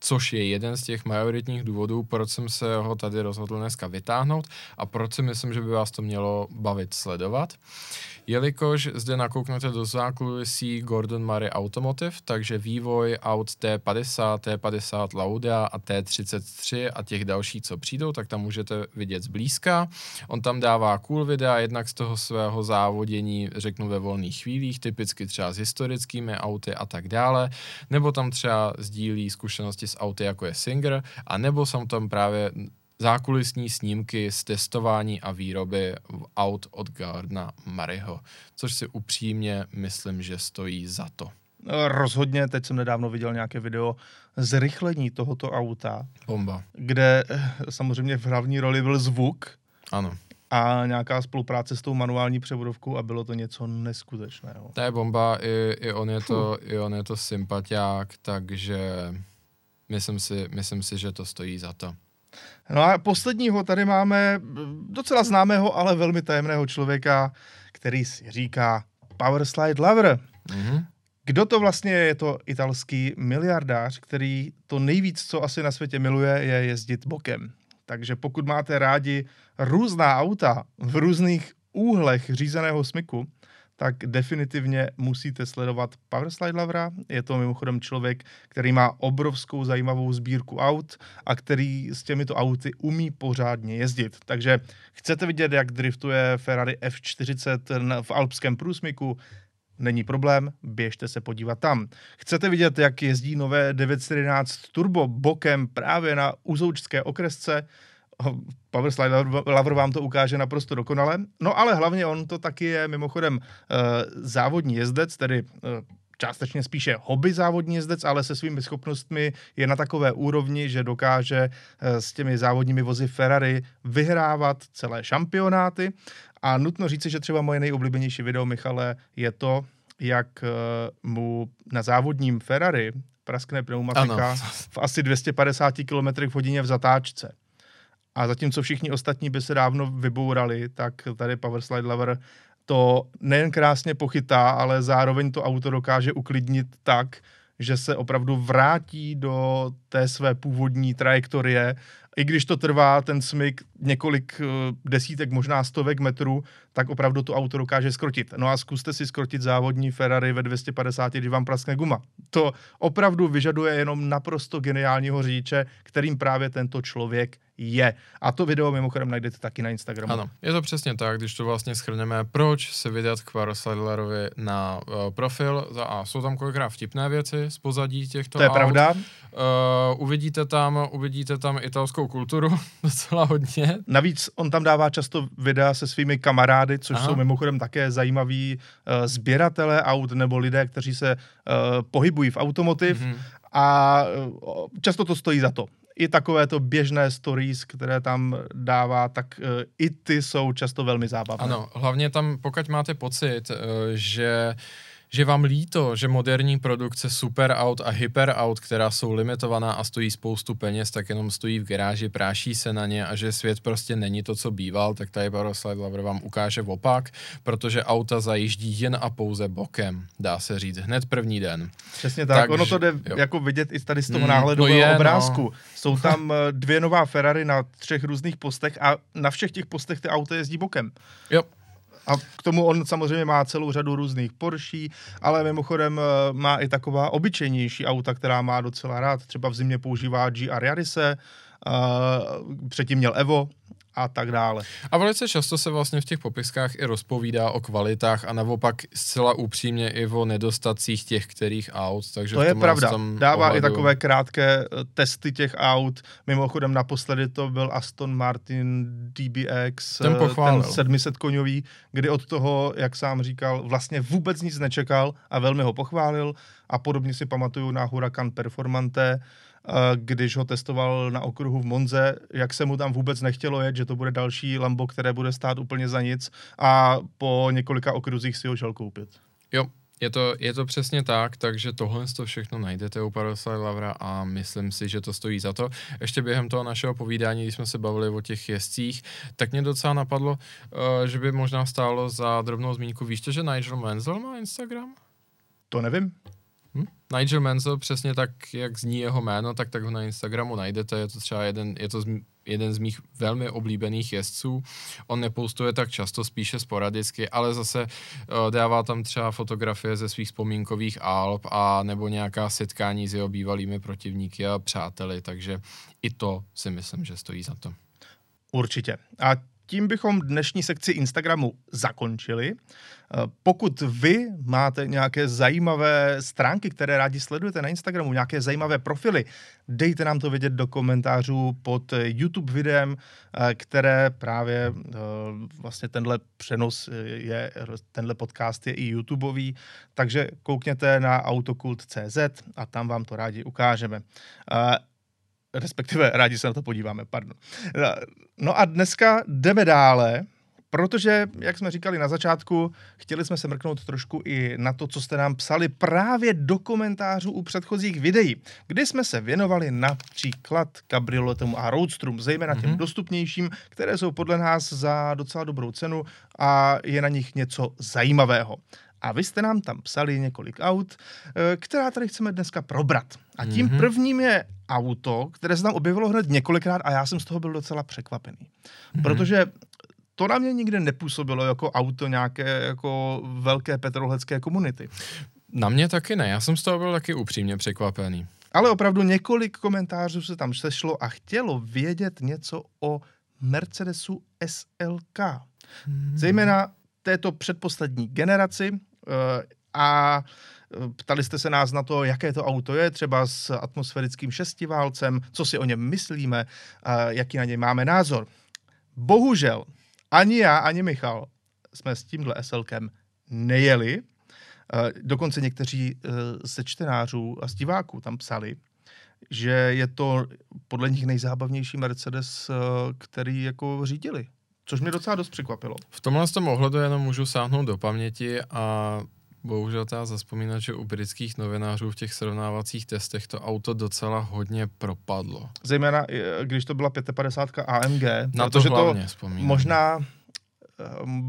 Což je jeden z těch majoritních důvodů, proč jsem se ho tady rozhodl dneska vytáhnout a proč si myslím, že by vás to mělo bavit sledovat. Jelikož zde nakouknete do zákulisí Gordon Murray Automotive, takže vývoj aut T50, T50 Lauda a T33 a těch dalších, co přijdou, tak tam můžete vidět zblízka. On tam dává cool videa, jednak z toho svého závodění, řeknu ve volných chvílích, typicky třeba s historickými auty a tak dále, nebo tam třeba sdílí zkušenosti s auty, jako je Singer, a nebo jsem tam právě zákulisní snímky z testování a výroby aut od Gardna Maryho, což si upřímně myslím, že stojí za to. Rozhodně, teď jsem nedávno viděl nějaké video zrychlení tohoto auta. Bomba. Kde eh, samozřejmě v hlavní roli byl zvuk. Ano. A nějaká spolupráce s tou manuální převodovkou a bylo to něco neskutečného. To je bomba, i, i, on, je to, i on je to sympatiák, takže myslím si, myslím si, že to stojí za to. No a posledního tady máme docela známého, ale velmi tajemného člověka, který si říká Power Slide Lover. Mm-hmm. Kdo to vlastně je? Je to italský miliardář, který to nejvíc, co asi na světě miluje, je jezdit bokem. Takže pokud máte rádi různá auta v různých úhlech řízeného smyku, tak definitivně musíte sledovat Powerslide Lavra. Je to mimochodem člověk, který má obrovskou zajímavou sbírku aut a který s těmito auty umí pořádně jezdit. Takže chcete vidět, jak driftuje Ferrari F40 v alpském průsmyku, Není problém, běžte se podívat tam. Chcete vidět, jak jezdí nové 911 Turbo bokem právě na uzoučské okresce? Powerslide Lover vám to ukáže naprosto dokonale. No ale hlavně on to taky je mimochodem uh, závodní jezdec, tedy uh, částečně spíše hobby závodní jezdec, ale se svými schopnostmi je na takové úrovni, že dokáže uh, s těmi závodními vozy Ferrari vyhrávat celé šampionáty. A nutno říci, že třeba moje nejoblíbenější video, Michale, je to, jak mu na závodním Ferrari praskne pneumatika ano. v asi 250 km v hodině v zatáčce. A zatímco všichni ostatní by se dávno vybourali, tak tady Powerslide Lover to nejen krásně pochytá, ale zároveň to auto dokáže uklidnit tak, že se opravdu vrátí do té své původní trajektorie i když to trvá ten smyk několik uh, desítek, možná stovek metrů, tak opravdu to auto dokáže skrotit. No a zkuste si skrotit závodní Ferrari ve 250, když vám praskne guma. To opravdu vyžaduje jenom naprosto geniálního řidiče, kterým právě tento člověk je. A to video mimochodem najdete taky na Instagramu. Ano, je to přesně tak, když to vlastně schrneme, proč se vydat k Parasliderovi na uh, profil. Za A jsou tam kolikrát vtipné věci z pozadí těchto To je aut. pravda. Uh, uvidíte tam, uvidíte tam italskou kulturu docela hodně. Navíc on tam dává často videa se svými kamarády, což Aha. jsou mimochodem také zajímaví uh, sběratele aut nebo lidé, kteří se uh, pohybují v automotiv. Mm-hmm a často to stojí za to i takovéto běžné stories, které tam dává, tak uh, i ty jsou často velmi zábavné. Ano, hlavně tam, pokud máte pocit, uh, že že vám líto, že moderní produkce super aut a hyper aut, která jsou limitovaná a stojí spoustu peněz, tak jenom stojí v garáži, práší se na ně a že svět prostě není to, co býval, tak tady Baroslide Lover vám ukáže opak, protože auta zajíždí jen a pouze bokem, dá se říct, hned první den. Přesně tak, tak ono to jde jo. jako vidět i tady z toho mm, náhledového no je, obrázku. No. Jsou tam eh, dvě nová Ferrari na třech různých postech a na všech těch postech ty auta jezdí bokem. Jo. A k tomu on samozřejmě má celou řadu různých Porsche, ale mimochodem eh, má i taková obyčejnější auta, která má docela rád. Třeba v zimě používá GR Yarise, uh, předtím měl Evo, a tak dále. A velice často se vlastně v těch popiskách i rozpovídá o kvalitách a naopak zcela upřímně i o nedostacích těch kterých aut. Takže to je pravda. Dává ohledu... i takové krátké eh, testy těch aut. Mimochodem naposledy to byl Aston Martin DBX, ten, ten 700 koňový, kdy od toho, jak sám říkal, vlastně vůbec nic nečekal a velmi ho pochválil. A podobně si pamatuju na Huracan Performante, když ho testoval na okruhu v Monze, jak se mu tam vůbec nechtělo jet, že to bude další Lambo, které bude stát úplně za nic a po několika okruzích si ho šel koupit. Jo, je to, je to přesně tak, takže tohle to všechno najdete u Parasite Lavra a myslím si, že to stojí za to. Ještě během toho našeho povídání, když jsme se bavili o těch jezdcích, tak mě docela napadlo, uh, že by možná stálo za drobnou zmínku. Víš to, že Nigel Mansell má Instagram? To nevím. Hm? Nigel Mansell, přesně tak, jak zní jeho jméno, tak tak ho na Instagramu najdete. Je to třeba jeden, je to z, jeden z mých velmi oblíbených jezdců. On nepostuje tak často, spíše sporadicky, ale zase uh, dává tam třeba fotografie ze svých vzpomínkových alb a nebo nějaká setkání s jeho bývalými protivníky a přáteli, takže i to si myslím, že stojí za to. Určitě. A tím bychom dnešní sekci Instagramu zakončili. Eh, pokud vy máte nějaké zajímavé stránky, které rádi sledujete na Instagramu, nějaké zajímavé profily, dejte nám to vědět do komentářů pod YouTube videem, eh, které právě eh, vlastně tenhle přenos je, tenhle podcast je i YouTubeový, takže koukněte na autokult.cz a tam vám to rádi ukážeme respektive rádi se na to podíváme, pardon. No a dneska jdeme dále, protože, jak jsme říkali na začátku, chtěli jsme se mrknout trošku i na to, co jste nám psali právě do komentářů u předchozích videí, kdy jsme se věnovali například kabrioletům a roadstrům, zejména těm mm-hmm. dostupnějším, které jsou podle nás za docela dobrou cenu a je na nich něco zajímavého. A vy jste nám tam psali několik aut, eh, která tady chceme dneska probrat. A tím mm-hmm. prvním je auto, které se tam objevilo hned několikrát a já jsem z toho byl docela překvapený. Mm-hmm. Protože to na mě nikdy nepůsobilo jako auto nějaké jako velké petrolecké komunity. Na mě taky ne, já jsem z toho byl taky upřímně překvapený. Ale opravdu několik komentářů se tam sešlo a chtělo vědět něco o Mercedesu SLK. Hmm. Zejména této předposlední generaci a Ptali jste se nás na to, jaké to auto je, třeba s atmosférickým šestiválcem, co si o něm myslíme, jaký na něj máme názor. Bohužel, ani já, ani Michal jsme s tímhle SLkem nejeli. Dokonce někteří ze čtenářů a z diváků tam psali, že je to podle nich nejzábavnější Mercedes, který jako řídili. Což mě docela dost překvapilo. V tomhle tom ohledu jenom můžu sáhnout do paměti a bohužel teda zaspomínat, že u britských novinářů v těch srovnávacích testech to auto docela hodně propadlo. Zejména, když to byla 55 AMG. Na to hlavně to vzpomínám. Možná eh,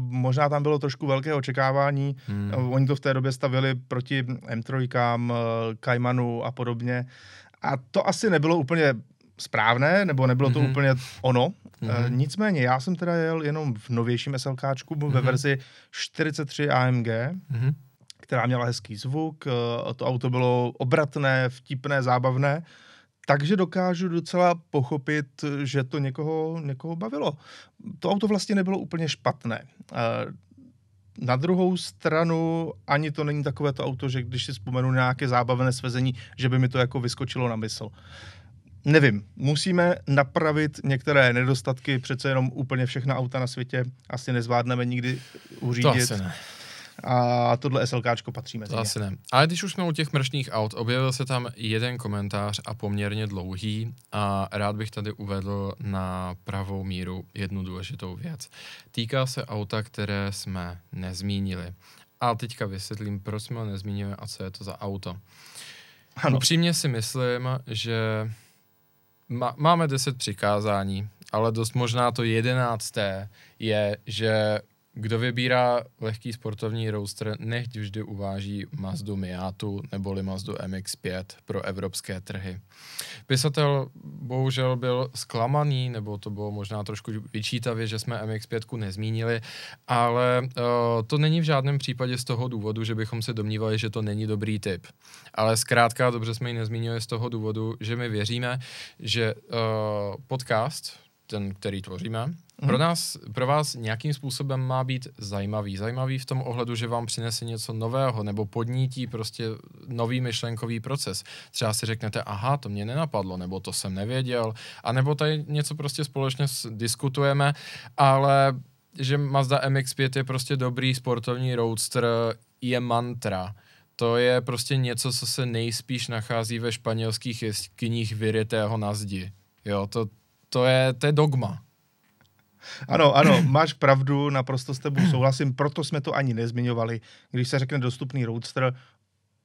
možná tam bylo trošku velké očekávání. Hmm. Oni to v té době stavili proti M3, eh, Caymanu a podobně. A to asi nebylo úplně správné, nebo nebylo to mm-hmm. úplně ono. Mm-hmm. Nicméně, já jsem teda jel jenom v novějším SLKčku, mm-hmm. ve mhm. verzi 43 AMG. Mm-hmm která měla hezký zvuk, eh, to auto bylo obratné, vtipné, zábavné, takže dokážu docela pochopit, že to někoho, někoho bavilo. To auto vlastně nebylo úplně špatné. Eh, na druhou stranu ani to není takové to auto, že když si vzpomenu nějaké zábavné svezení, že by mi to jako vyskočilo na mysl. Nevím, musíme napravit některé nedostatky, přece jenom úplně všechna auta na světě asi nezvládneme nikdy uřídit. To asi ne a tohle SLKčko patří mezi To asi ne. Ale když už jsme u těch mršných aut, objevil se tam jeden komentář a poměrně dlouhý a rád bych tady uvedl na pravou míru jednu důležitou věc. Týká se auta, které jsme nezmínili. A teďka vysvětlím, proč jsme ho nezmínili a co je to za auto. Ano. Upřímně si myslím, že má, máme deset přikázání, ale dost možná to jedenácté je, že kdo vybírá lehký sportovní roadster, nechť vždy uváží Mazdu Miatu neboli Mazdu MX-5 pro evropské trhy. Pisatel bohužel byl zklamaný, nebo to bylo možná trošku vyčítavě, že jsme MX-5 nezmínili, ale uh, to není v žádném případě z toho důvodu, že bychom se domnívali, že to není dobrý typ. Ale zkrátka dobře jsme ji nezmínili z toho důvodu, že my věříme, že uh, podcast, ten, který tvoříme, Mm. Pro nás, pro vás nějakým způsobem má být zajímavý. Zajímavý v tom ohledu, že vám přinese něco nového nebo podnítí prostě nový myšlenkový proces. Třeba si řeknete, aha, to mě nenapadlo, nebo to jsem nevěděl, a nebo tady něco prostě společně diskutujeme, ale že Mazda MX-5 je prostě dobrý sportovní roadster, je mantra. To je prostě něco, co se nejspíš nachází ve španělských jeskyních vyrytého na zdi. Jo, to, to, je, to je dogma. Ano, ano, máš pravdu, naprosto s tebou souhlasím, proto jsme to ani nezmiňovali. Když se řekne dostupný Roadster,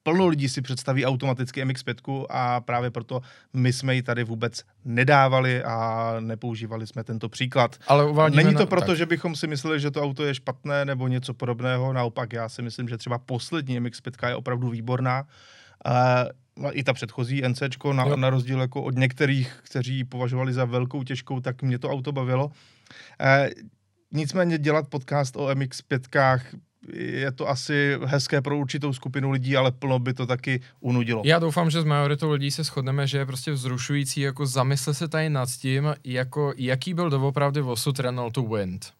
plno lidí si představí automaticky MX-5 a právě proto my jsme ji tady vůbec nedávali a nepoužívali jsme tento příklad. Ale Není to na... proto, tak. že bychom si mysleli, že to auto je špatné nebo něco podobného, naopak já si myslím, že třeba poslední MX-5 je opravdu výborná. Uh, i ta předchozí NC, na, na rozdíl jako od některých, kteří považovali za velkou těžkou, tak mě to auto bavilo. E, nicméně dělat podcast o MX-5 je to asi hezké pro určitou skupinu lidí, ale plno by to taky unudilo. Já doufám, že s majoritou lidí se shodneme, že je prostě vzrušující jako zamysle se tady nad tím, jako jaký byl doopravdy osud Renaultu Wind.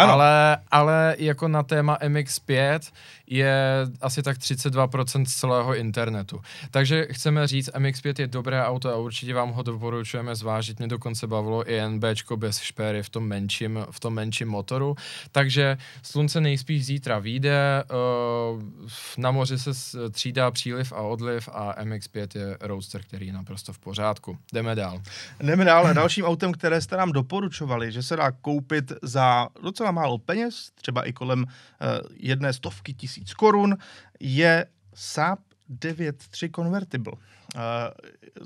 Ano. Ale, ale jako na téma MX5 je asi tak 32% z celého internetu. Takže chceme říct, MX5 je dobré auto a určitě vám ho doporučujeme zvážit. Mě dokonce bavilo i NBčko bez špéry v tom menším, v tom menším motoru. Takže slunce nejspíš zítra vyjde, uh, na moři se třídá příliv a odliv a MX5 je roadster, který je naprosto v pořádku. Jdeme dál. Jdeme dál. Dalším autem, které jste nám doporučovali, že se dá koupit za docela málo peněz, třeba i kolem uh, jedné stovky tisíc korun, je Saab 9.3 Convertible. Uh,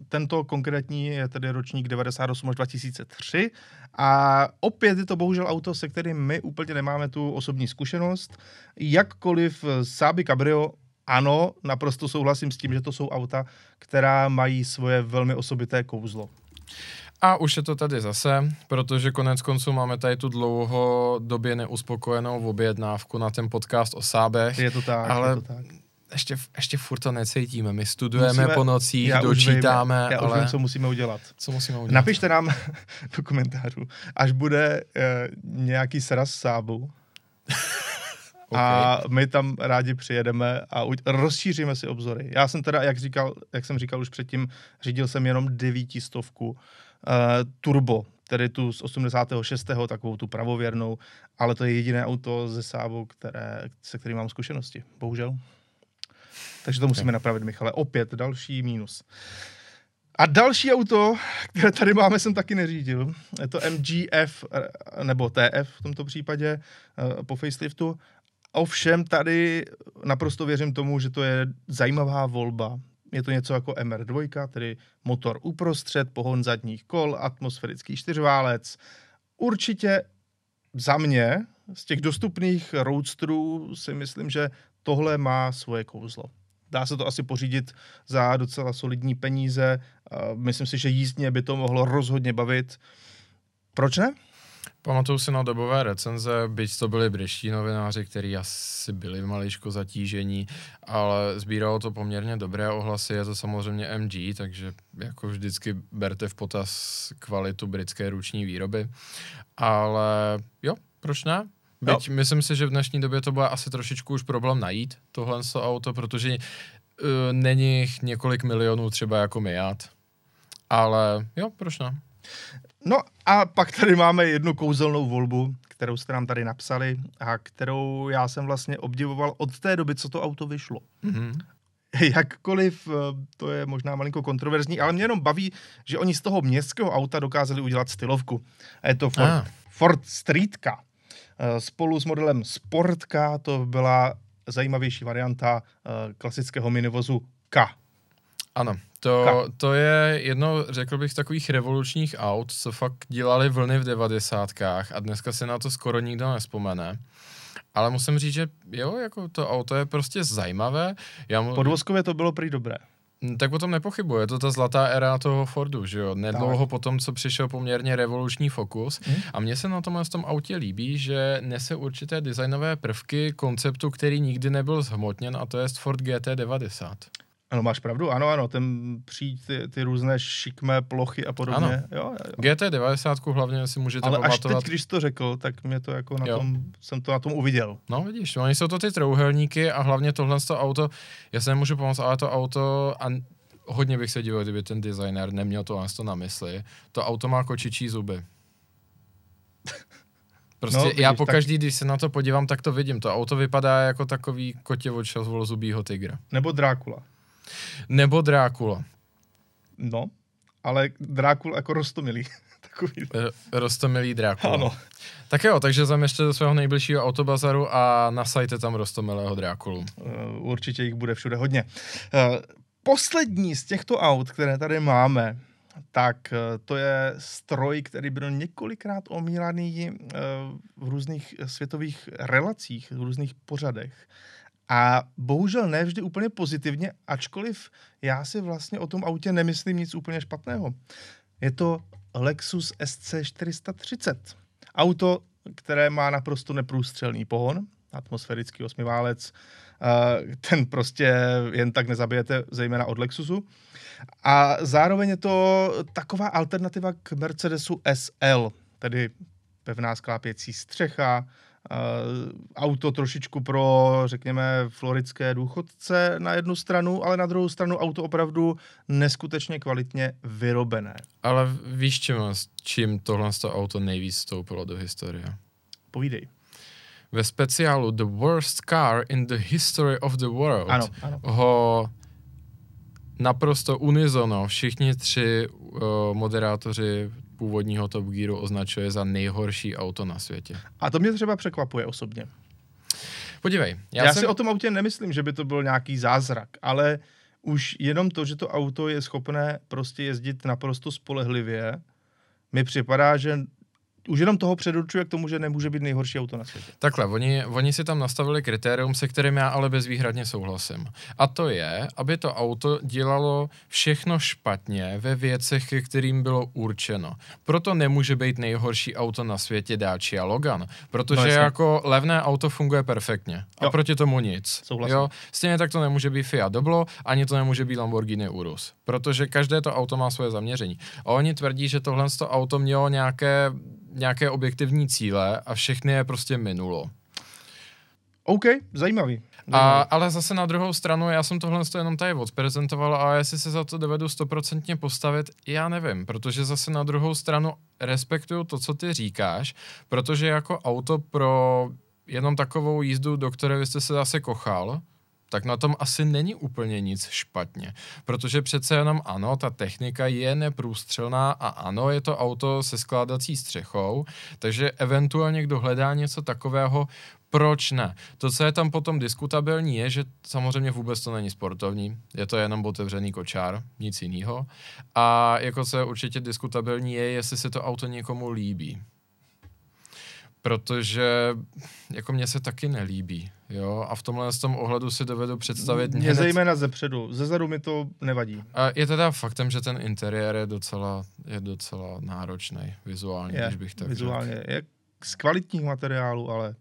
tento konkrétní je tedy ročník 98 až 2003 a opět je to bohužel auto, se kterým my úplně nemáme tu osobní zkušenost. Jakkoliv Saaby Cabrio ano, naprosto souhlasím s tím, že to jsou auta, která mají svoje velmi osobité kouzlo. A už je to tady zase, protože konec konců máme tady tu dlouhodobě neuspokojenou objednávku na ten podcast o sábech. Je to tak, ale je to tak. Ještě, ještě furt to necítíme. My studujeme Musíme- po nocích, Já už dočítáme, vím, já už ale vím, co musíme udělat. co musíme udělat? Napište nám do komentářů, až bude eh, nějaký sraz s sábou. A my tam rádi přijedeme a uď- rozšíříme si obzory. Já jsem teda, jak, říkal, jak jsem říkal už předtím, řídil jsem jenom devítistovku uh, turbo, tedy tu z 86. takovou tu pravověrnou, ale to je jediné auto ze Sábou, které, se kterým mám zkušenosti, bohužel. Takže to musíme napravit, Michale. Opět další mínus. A další auto, které tady máme, jsem taky neřídil. Je to MGF, eh, nebo TF v tomto případě, eh, po faceliftu. Ovšem tady naprosto věřím tomu, že to je zajímavá volba. Je to něco jako MR2, tedy motor uprostřed, pohon zadních kol, atmosférický čtyřválec. Určitě za mě, z těch dostupných roadsterů si myslím, že tohle má svoje kouzlo. Dá se to asi pořídit za docela solidní peníze. Myslím si, že jízdně by to mohlo rozhodně bavit. Proč ne? Pamatuju si na dobové recenze, byť to byli britští novináři, kteří asi byli maličko zatížení, ale sbíralo to poměrně dobré ohlasy, je to samozřejmě MG, takže jako vždycky berte v potaz kvalitu britské ruční výroby. Ale jo, proč ne? Byť jo. myslím si, že v dnešní době to bude asi trošičku už problém najít tohle auto, protože uh, není jich několik milionů třeba jako Miat. Ale jo, proč ne? No a pak tady máme jednu kouzelnou volbu, kterou jste nám tady napsali a kterou já jsem vlastně obdivoval od té doby, co to auto vyšlo. Mhm. Jakkoliv eh, to je možná malinko kontroverzní, ale mě jenom baví, že oni z toho městského auta dokázali udělat stylovku. A je to Ford, Ah. Ford Streetka. Eh, Spolu s modelem Sportka to byla zajímavější varianta eh, klasického minivozu K. Ano, to, to je jedno, řekl bych, z takových revolučních aut, co fakt dělali vlny v devadesátkách a dneska se na to skoro nikdo nespomene. Ale musím říct, že jo, jako to auto je prostě zajímavé. Já mu, Podvozkově to bylo prý dobré. Mm, tak o tom nepochybuji, je to ta zlatá éra toho Fordu, že jo, nedlouho Tak. potom, co přišel poměrně revoluční Focus Hm? a mně se na tomhle v tom autě líbí, že nese určité designové prvky konceptu, který nikdy nebyl zhmotněn a to je Ford GT90. Ano, máš pravdu, ano, ano, ten přijít ty, ty různé šikmé plochy a podobně. Ano. Jo, jo, jo. GT90 hlavně si můžete Ale až pamatovat. teď, když jsi to řekl, tak mě to jako na Jo. tom, jsem to na tom uviděl. No vidíš, oni jsou to ty trouhelníky a hlavně tohle to auto, já se nemůžu pomoct, ale to auto, a hodně bych se divil, kdyby ten designer neměl to to na mysli, to auto má kočičí zuby. Prostě No, vidíš, já tak- pokaždý, když se na to podívám, tak to vidím. To auto vypadá jako takový kotě od zubího tygra. Nebo Drákula. Nebo Drákula. No, ale Drákul jako rostomilý. Takový. Eh, Rostomilý Drákula. Ano. Tak jo, takže zaměřte do svého nejbližšího autobazaru a nasajte tam Rostomilého Drákulu. Uh, určitě jich bude všude hodně. Uh, poslední z těchto aut, které tady máme, tak to je stroj, který byl několikrát omílaný v různých světových relacích, v různých pořadech. A bohužel ne vždy úplně pozitivně, ačkoliv já si vlastně o tom autě nemyslím nic úplně špatného. Je to Lexus SC430. Auto, které má naprosto neprůstřelný pohon, atmosférický osmiválec, ten prostě jen tak nezabijete, zejména od Lexusu. A zároveň je to taková alternativa k Mercedesu SL, tedy pevná sklápěcí střecha, auto trošičku pro, řekněme, floridské důchodce na jednu stranu, ale na druhou stranu auto opravdu neskutečně kvalitně vyrobené. Ale víš, čím, čím tohle auto nejvíc vstoupilo do historie? Povídej. Ve speciálu The Worst Car in the History of the World Ano, ano. ho naprosto unizono všichni tři uh, moderátoři původního Top Gearu označuje za nejhorší auto na světě. A to mě třeba překvapuje osobně. Podívej, Já, já, jsem... si o tom autě nemyslím, že by to byl nějaký zázrak, ale už jenom to, že to auto je schopné prostě jezdit naprosto spolehlivě, mi připadá, že už jenom toho předurčuje k tomu, že nemůže být nejhorší auto na světě. Takhle, oni, oni si tam nastavili kritérium, se kterým já ale bezvýhradně souhlasím. A to je, aby to auto dělalo všechno špatně ve věcech, ke kterým bylo určeno. Proto nemůže být nejhorší auto na světě Dacia Logan, protože No jako levné auto funguje perfektně. A Jo. proti tomu nic. Souhlasím. Jo? Stejně tak to nemůže být Fiat Doblo, ani to nemůže být Lamborghini Urus, protože každé to auto má svoje zaměření. A oni tvrdí, že tohle to auto mělo nějaké, nějaké objektivní cíle a všechny je prostě minulo. OK, zajímavý. A, ale zase na druhou stranu, já jsem tohle to jenom tady odprezentoval a jestli se za to dovedu stoprocentně postavit, já nevím, protože zase na druhou stranu respektuju to, co ty říkáš, protože jako auto pro jenom takovou jízdu, do které vy jste se zase kochal, tak na tom asi není úplně nic špatně. Protože přece jenom ano, ta technika je neprůstřelná a ano, je to auto se skládací střechou, takže eventuálně kdo hledá něco takového, proč ne? To, co je tam potom diskutabilní, je, že samozřejmě vůbec to není sportovní, je to jenom otevřený kočár, nic jiného. A jako je určitě diskutabilní je, jestli se to auto někomu líbí. Protože jako mně se taky nelíbí, jo, a v tomhle z tom ohledu si dovedu představit Mě zejména ze předu, ze zadu mi to nevadí. a je teda faktem, že ten interiér je docela, je docela náročný vizuálně, Je, když bych tak řekl. vizuálně. Je z kvalitních materiálů, ale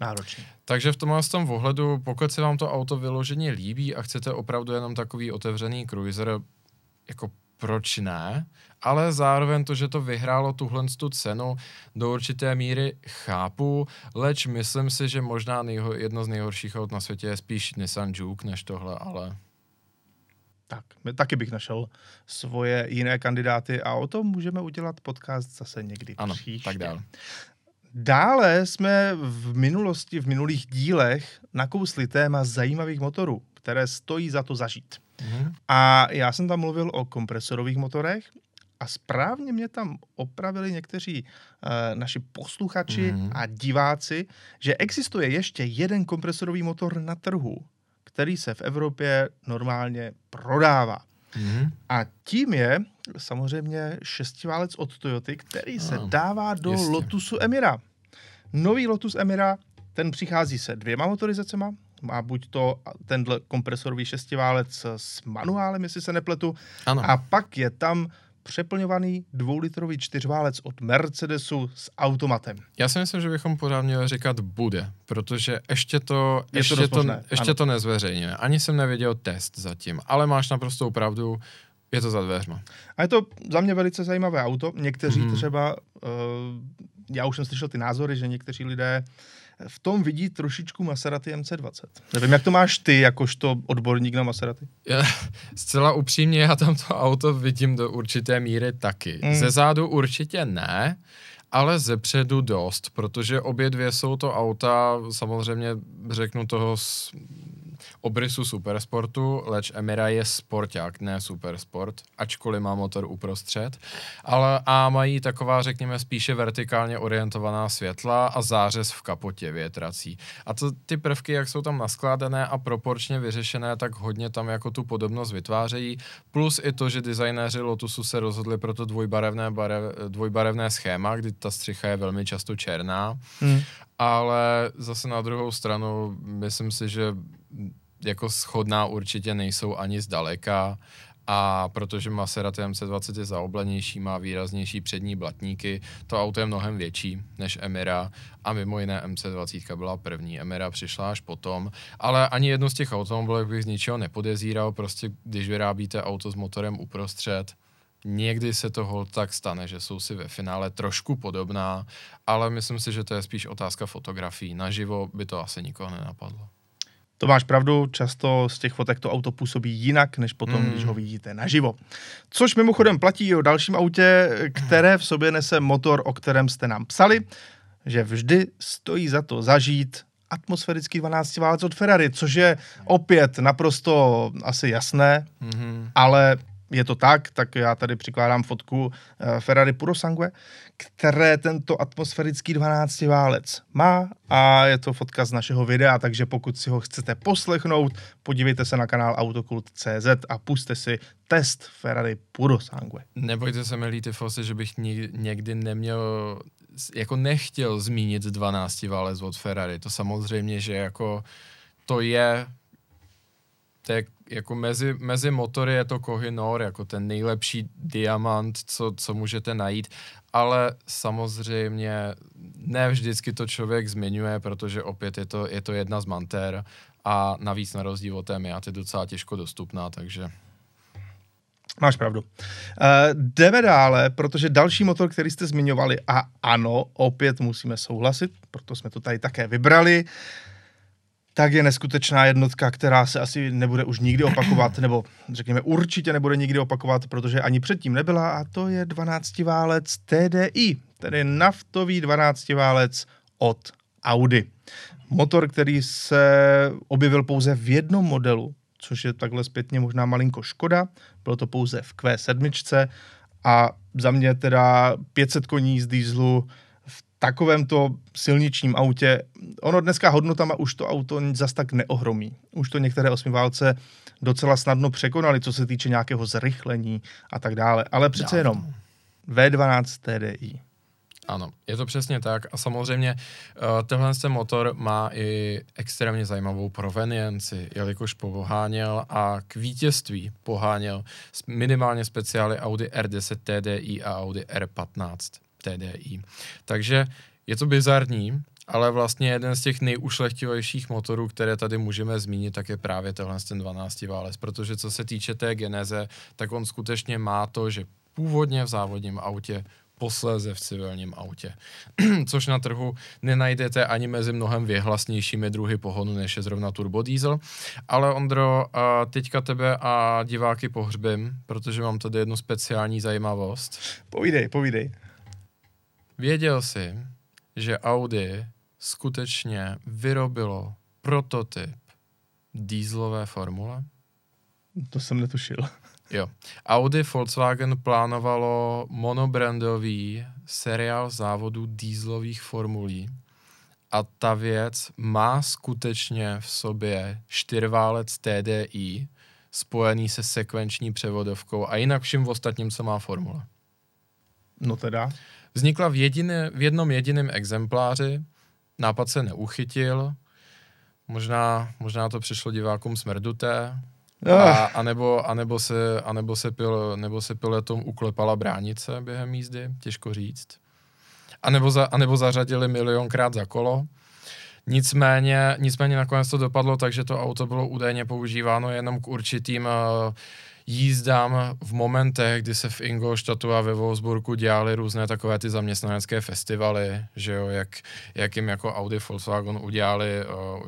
náročný. Takže v tomhle z tom ohledu, pokud se vám to auto vyloženě líbí a chcete opravdu jenom takový otevřený cruiser, jako proč ne, ale zároveň to, že to vyhrálo tuhle tu cenu, do určité míry chápu, leč myslím si, že možná nejho, jedno z nejhorších aut na světě je spíš Nissan Juke než tohle, ale Tak, taky bych našel svoje jiné kandidáty a o tom můžeme udělat podcast zase někdy ano, příště. tak dál. Dále jsme v minulosti, v minulých dílech nakousli téma zajímavých motorů, které stojí za to zažít. Mhm. A já jsem tam mluvil o kompresorových motorech a správně mě tam opravili někteří uh, naši posluchači Mhm. a diváci, že existuje ještě jeden kompresorový motor na trhu, který se v Evropě normálně prodává. Mhm. A tím je samozřejmě šestiválec od Toyoty, který se Ano, dává do jistě. Lotusu Emira. Nový Lotus Emira, ten přichází se dvěma motorizacema, má buď to tenhle kompresorový šestiválec s manuálem, jestli se nepletu, Ano. a pak je tam přeplňovaný dvoulitrový čtyřválec od Mercedesu s automatem. Já si myslím, že bychom pořád měli říkat bude, protože ještě to, Je to ještě to, možné, ještě ano. to nezveřejňuje. Ani jsem neviděl test zatím, ale máš naprostou pravdu, je to za dveřma. A je to za mě velice zajímavé auto. Někteří mm-hmm. třeba, uh, já už jsem slyšel ty názory, že někteří lidé v tom vidí trošičku Maserati MC20. Nevím, jak to máš ty, jakožto odborník na Maserati? Já, zcela upřímně, já tam to auto vidím do určité míry taky. Mm. Ze zádu určitě ne, ale ze předu dost, protože obě dvě jsou to auta, samozřejmě řeknu toho obrysu supersportu, leč Emira je sporták, ne supersport, ačkoliv má motor uprostřed, ale a mají taková, řekněme, spíše vertikálně orientovaná světla a zářez v kapotě větrací. A to, ty prvky, jak jsou tam naskládané a proporčně vyřešené, tak hodně tam jako tu podobnost vytvářejí. Plus i to, že designéři Lotusu se rozhodli pro to dvojbarevné, barev, dvojbarevné schéma, kdy ta střicha je velmi často černá. Hmm. Ale zase na druhou stranu, myslím si, že jako schodná určitě nejsou ani zdaleka. A protože Maserati MC20 je zaoblenější, má výraznější přední blatníky, to auto je mnohem větší než Emira a mimo jiné MC20 byla první, Emira přišla až potom, ale ani jedno z těch automobilek bych z ničeho nepodezíral, prostě když vyrábíte auto s motorem uprostřed, Někdy se to hold tak stane, že jsou si ve finále trošku podobná, ale myslím si, že to je spíš otázka fotografií. Naživo by to asi nikoho nenapadlo. To máš pravdu, často z těch fotek to auto působí jinak, než potom, Mm. když ho vidíte naživo. Což mimochodem platí i o dalším autě, které v sobě nese motor, o kterém jste nám psali, že vždy stojí za to zažít atmosférický 12 válec od Ferrari, což je opět naprosto asi jasné, Mhm. ale je to tak, tak já tady přikládám fotku eh, Ferrari Purosangue, které tento atmosférický 12 válec má a je to fotka z našeho videa, takže pokud si ho chcete poslechnout, podívejte se na kanál autokult.cz a puste si test Ferrari Purosangue. Nebojte se, milí ty fosy, že bych někdy neměl jako nechtěl zmínit 12 válec od Ferrari. To samozřejmě, že jako to je to je jako mezi, mezi motory je to Kohinor, jako ten nejlepší diamant, co, co můžete najít, ale samozřejmě ne vždycky to člověk zmiňuje, protože opět je to, je to jedna z manter. A navíc na rozdíl od té Miat je docela těžko dostupná, takže... Máš pravdu. Uh, jdeme dále, protože další motor, který jste zmiňovali, a ano, opět musíme souhlasit, proto jsme to tady také vybrali, tak je neskutečná jednotka, která se asi nebude už nikdy opakovat, nebo řekněme určitě nebude nikdy opakovat, protože ani předtím nebyla, a to je 12 válec TDI, tedy naftový 12 válec od Audi. Motor, který se objevil pouze v jednom modelu, což je takhle zpětně možná malinko škoda, bylo to pouze v Q7 a za mě teda 500 koní z dieselu takovémto silničním autě, ono dneska hodnotama už to auto zas tak neohromí. Už to některé osmiválce docela snadno překonali, co se týče nějakého zrychlení a tak dále. Ale přece jenom V12 TDI. Ano, je to přesně tak a samozřejmě uh, tenhle ten motor má i extrémně zajímavou provenienci, jelikož poháněl a k vítězství poháněl minimálně speciály Audi R10 TDI a Audi R15 TDI. Takže je to bizarní, ale vlastně jeden z těch nejušlechtivějších motorů, které tady můžeme zmínit, tak je právě tenhle ten 12 válec, protože co se týče té geneze, tak on skutečně má to, že původně v závodním autě posléze v civilním autě. Což na trhu nenajdete ani mezi mnohem věhlasnějšími druhy pohonu, než je zrovna turbodiesel. Ale Ondro, teďka tebe a diváky pohřbím, protože mám tady jednu speciální zajímavost. Povídej, povídej. Věděl jsi, že Audi skutečně vyrobilo prototyp dýzlové formule? To jsem netušil. Jo. Audi Volkswagen plánovalo monobrandový seriál závodů dýzlových formulí a ta věc má skutečně v sobě čtyřválec TDI spojený se sekvenční převodovkou a jinak vším ostatním, co má formule. No teda. Vznikla v, jediné, v jednom jediném exempláři, nápad se neuchytil, možná, možná to přišlo divákům smrduté, a, a, nebo, a, nebo se, a nebo se, pil, nebo se piletom uklepala bránice během jízdy, těžko říct. A nebo, za, a nebo zařadili milionkrát za kolo. Nicméně, nicméně nakonec to dopadlo tak, že to auto bylo údajně používáno jenom k určitým uh, jízdám v momentech, kdy se v Ingolstadtu a ve Wolfsburgu dělali různé takové ty zaměstnanecké festivaly, že jo, jak, jak jim jako Audi Volkswagen udělali,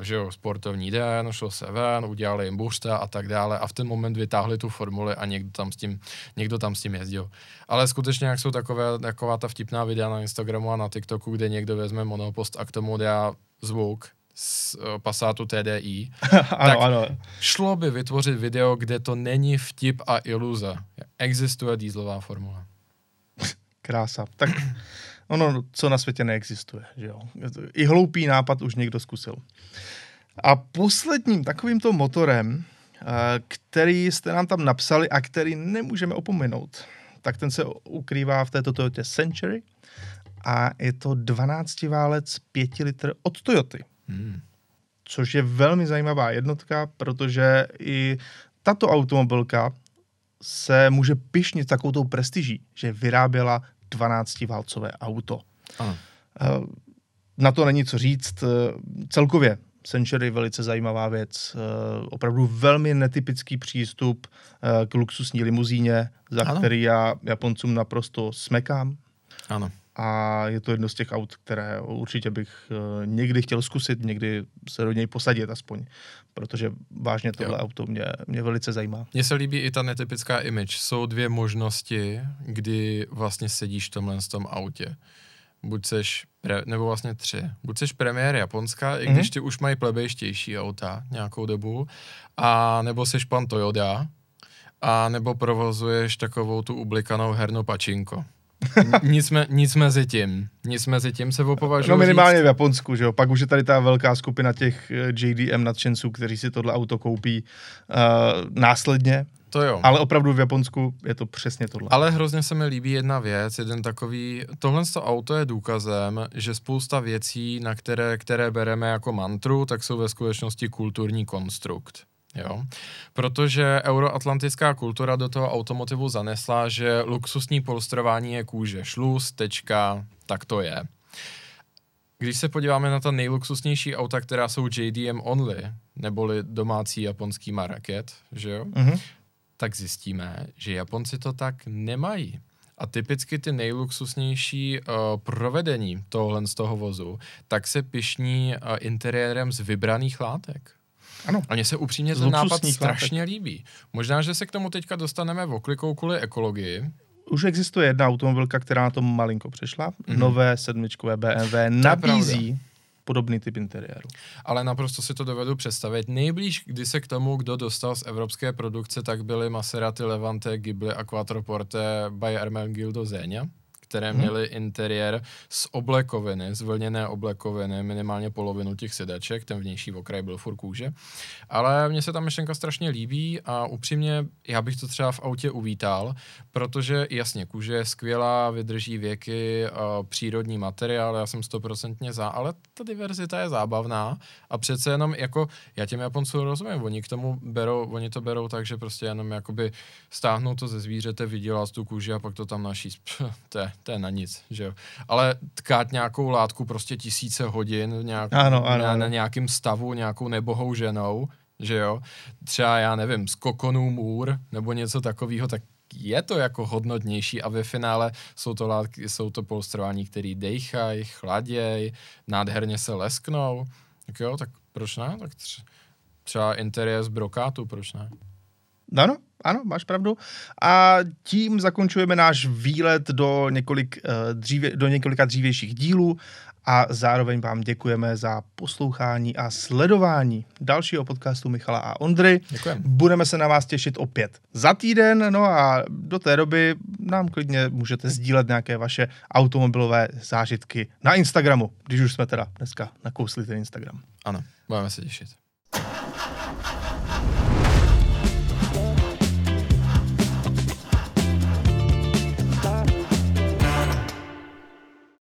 že jo, sportovní den, šlo se ven, udělali jim buřta a tak dále a v ten moment vytáhli tu formuli a někdo tam s tím, někdo tam s tím jezdil. Ale skutečně, jak jsou takové, taková ta vtipná videa na Instagramu a na TikToku, kde někdo vezme monopost a k tomu dá zvuk, z uh, Passatu TDI, ano, tak ano. šlo by vytvořit video, kde to není vtip a iluze. Existuje dýzlová formule. Krása. Tak ono, co na světě neexistuje, že jo. I hloupý nápad už někdo zkusil. A posledním takovýmto motorem, eh, který jste nám tam napsali a který nemůžeme opomenout, tak ten se ukrývá v této Toyota Century a je to 12 válec 5 litr od Toyoty. Hmm. Což je velmi zajímavá jednotka, protože i tato automobilka se může pišnit takovou tou prestiží, že vyráběla 12-válcové auto. Ano. Eh, na to není co říct. Eh, celkově Century velice zajímavá věc. Eh, opravdu velmi netypický přístup k luxusní limuzíně, za ano. který já Japoncům naprosto smekám. Ano a je to jedno z těch aut, které určitě bych uh, někdy chtěl zkusit, někdy se do něj posadit aspoň, protože vážně tohle jo. auto mě, mě velice zajímá. Mně se líbí i ta netypická image. Jsou dvě možnosti, kdy vlastně sedíš v tomhle v tom autě. Buď seš, pre, nebo vlastně tři. Buď seš premiér Japonska, i když mm-hmm. ty už mají plebejštější auta nějakou dobu, a nebo seš pan Toyota, a nebo provozuješ takovou tu ublikanou hernu pačinko. Nic, me, nic mezi tím. Nic mezi tím se opovažuji No minimálně říct. v Japonsku, že jo. Pak už je tady ta velká skupina těch eh, JDM nadšenců, kteří si tohle auto koupí uh, následně. To jo. Ale opravdu v Japonsku je to přesně tohle. Ale hrozně se mi líbí jedna věc, jeden takový, tohle to auto je důkazem, že spousta věcí, na které, které bereme jako mantru, tak jsou ve skutečnosti kulturní konstrukt. Jo? Protože euroatlantická kultura do toho automotivu zanesla, že luxusní polstrování je kůže, šluz, tečka, tak to je. Když se podíváme na ta nejluxusnější auta, která jsou JDM only, neboli domácí japonský maraket, že jo? Mhm. tak zjistíme, že Japonci to tak nemají. A typicky ty nejluxusnější uh, provedení tohle z toho vozu, tak se pišní uh, interiérem z vybraných látek. Ano. A mně se upřímně ten nápad strašně líbí. Možná, že se k tomu teďka dostaneme v oklikou kvůli ekologii. Už existuje jedna automobilka, která na tom malinko přešla. Mhm. Nové sedmičkové BMW nabízí podobný typ interiéru. ale naprosto si to dovedu představit. Nejblíž, kdy se k tomu, kdo dostal z evropské produkce, tak byly Maserati Levante, Ghibli a Quattroporte by Ermenegildo Zegna, které Mhm. měly interiér z oblekoviny, z vlněné oblekoviny, minimálně polovinu těch sedaček, ten vnější okraj byl furt kůže. Ale mně se ta myšlenka strašně líbí a upřímně já bych to třeba v autě uvítal, protože jasně, kůže je skvělá, vydrží věky, a přírodní materiál, já jsem stoprocentně za, ale ta diverzita je zábavná a přece jenom jako, já těm Japoncům rozumím, oni k tomu berou, oni to berou tak, že prostě jenom jakoby stáhnou to ze zvířete, vydělat tu kůži a pak to tam naší, to je, to je na nic, že jo. Ale tkát nějakou látku prostě tisíce hodin nějak, Ano, ano, na, ano. na nějakým stavu, nějakou nebohou ženou, že jo, třeba já nevím, z kokonů můr nebo něco takového, tak je to jako hodnotnější a ve finále jsou to látky, jsou to polstrování, který dejchají, chladěj, nádherně se lesknou, tak jo, tak proč ne? Tak tř- třeba interiér z brokátu, proč ne? Ano, ano, máš pravdu. A tím zakončujeme náš výlet do, několik, uh, dříve, do několika dřívějších dílů a zároveň vám děkujeme za poslouchání a sledování dalšího podcastu Michala a Ondry. Děkujem. Budeme se na vás těšit opět za týden, no a do té doby nám klidně můžete sdílet nějaké vaše automobilové zážitky na Instagramu, když už jsme teda dneska nakousli ten Instagram. Ano, budeme se těšit.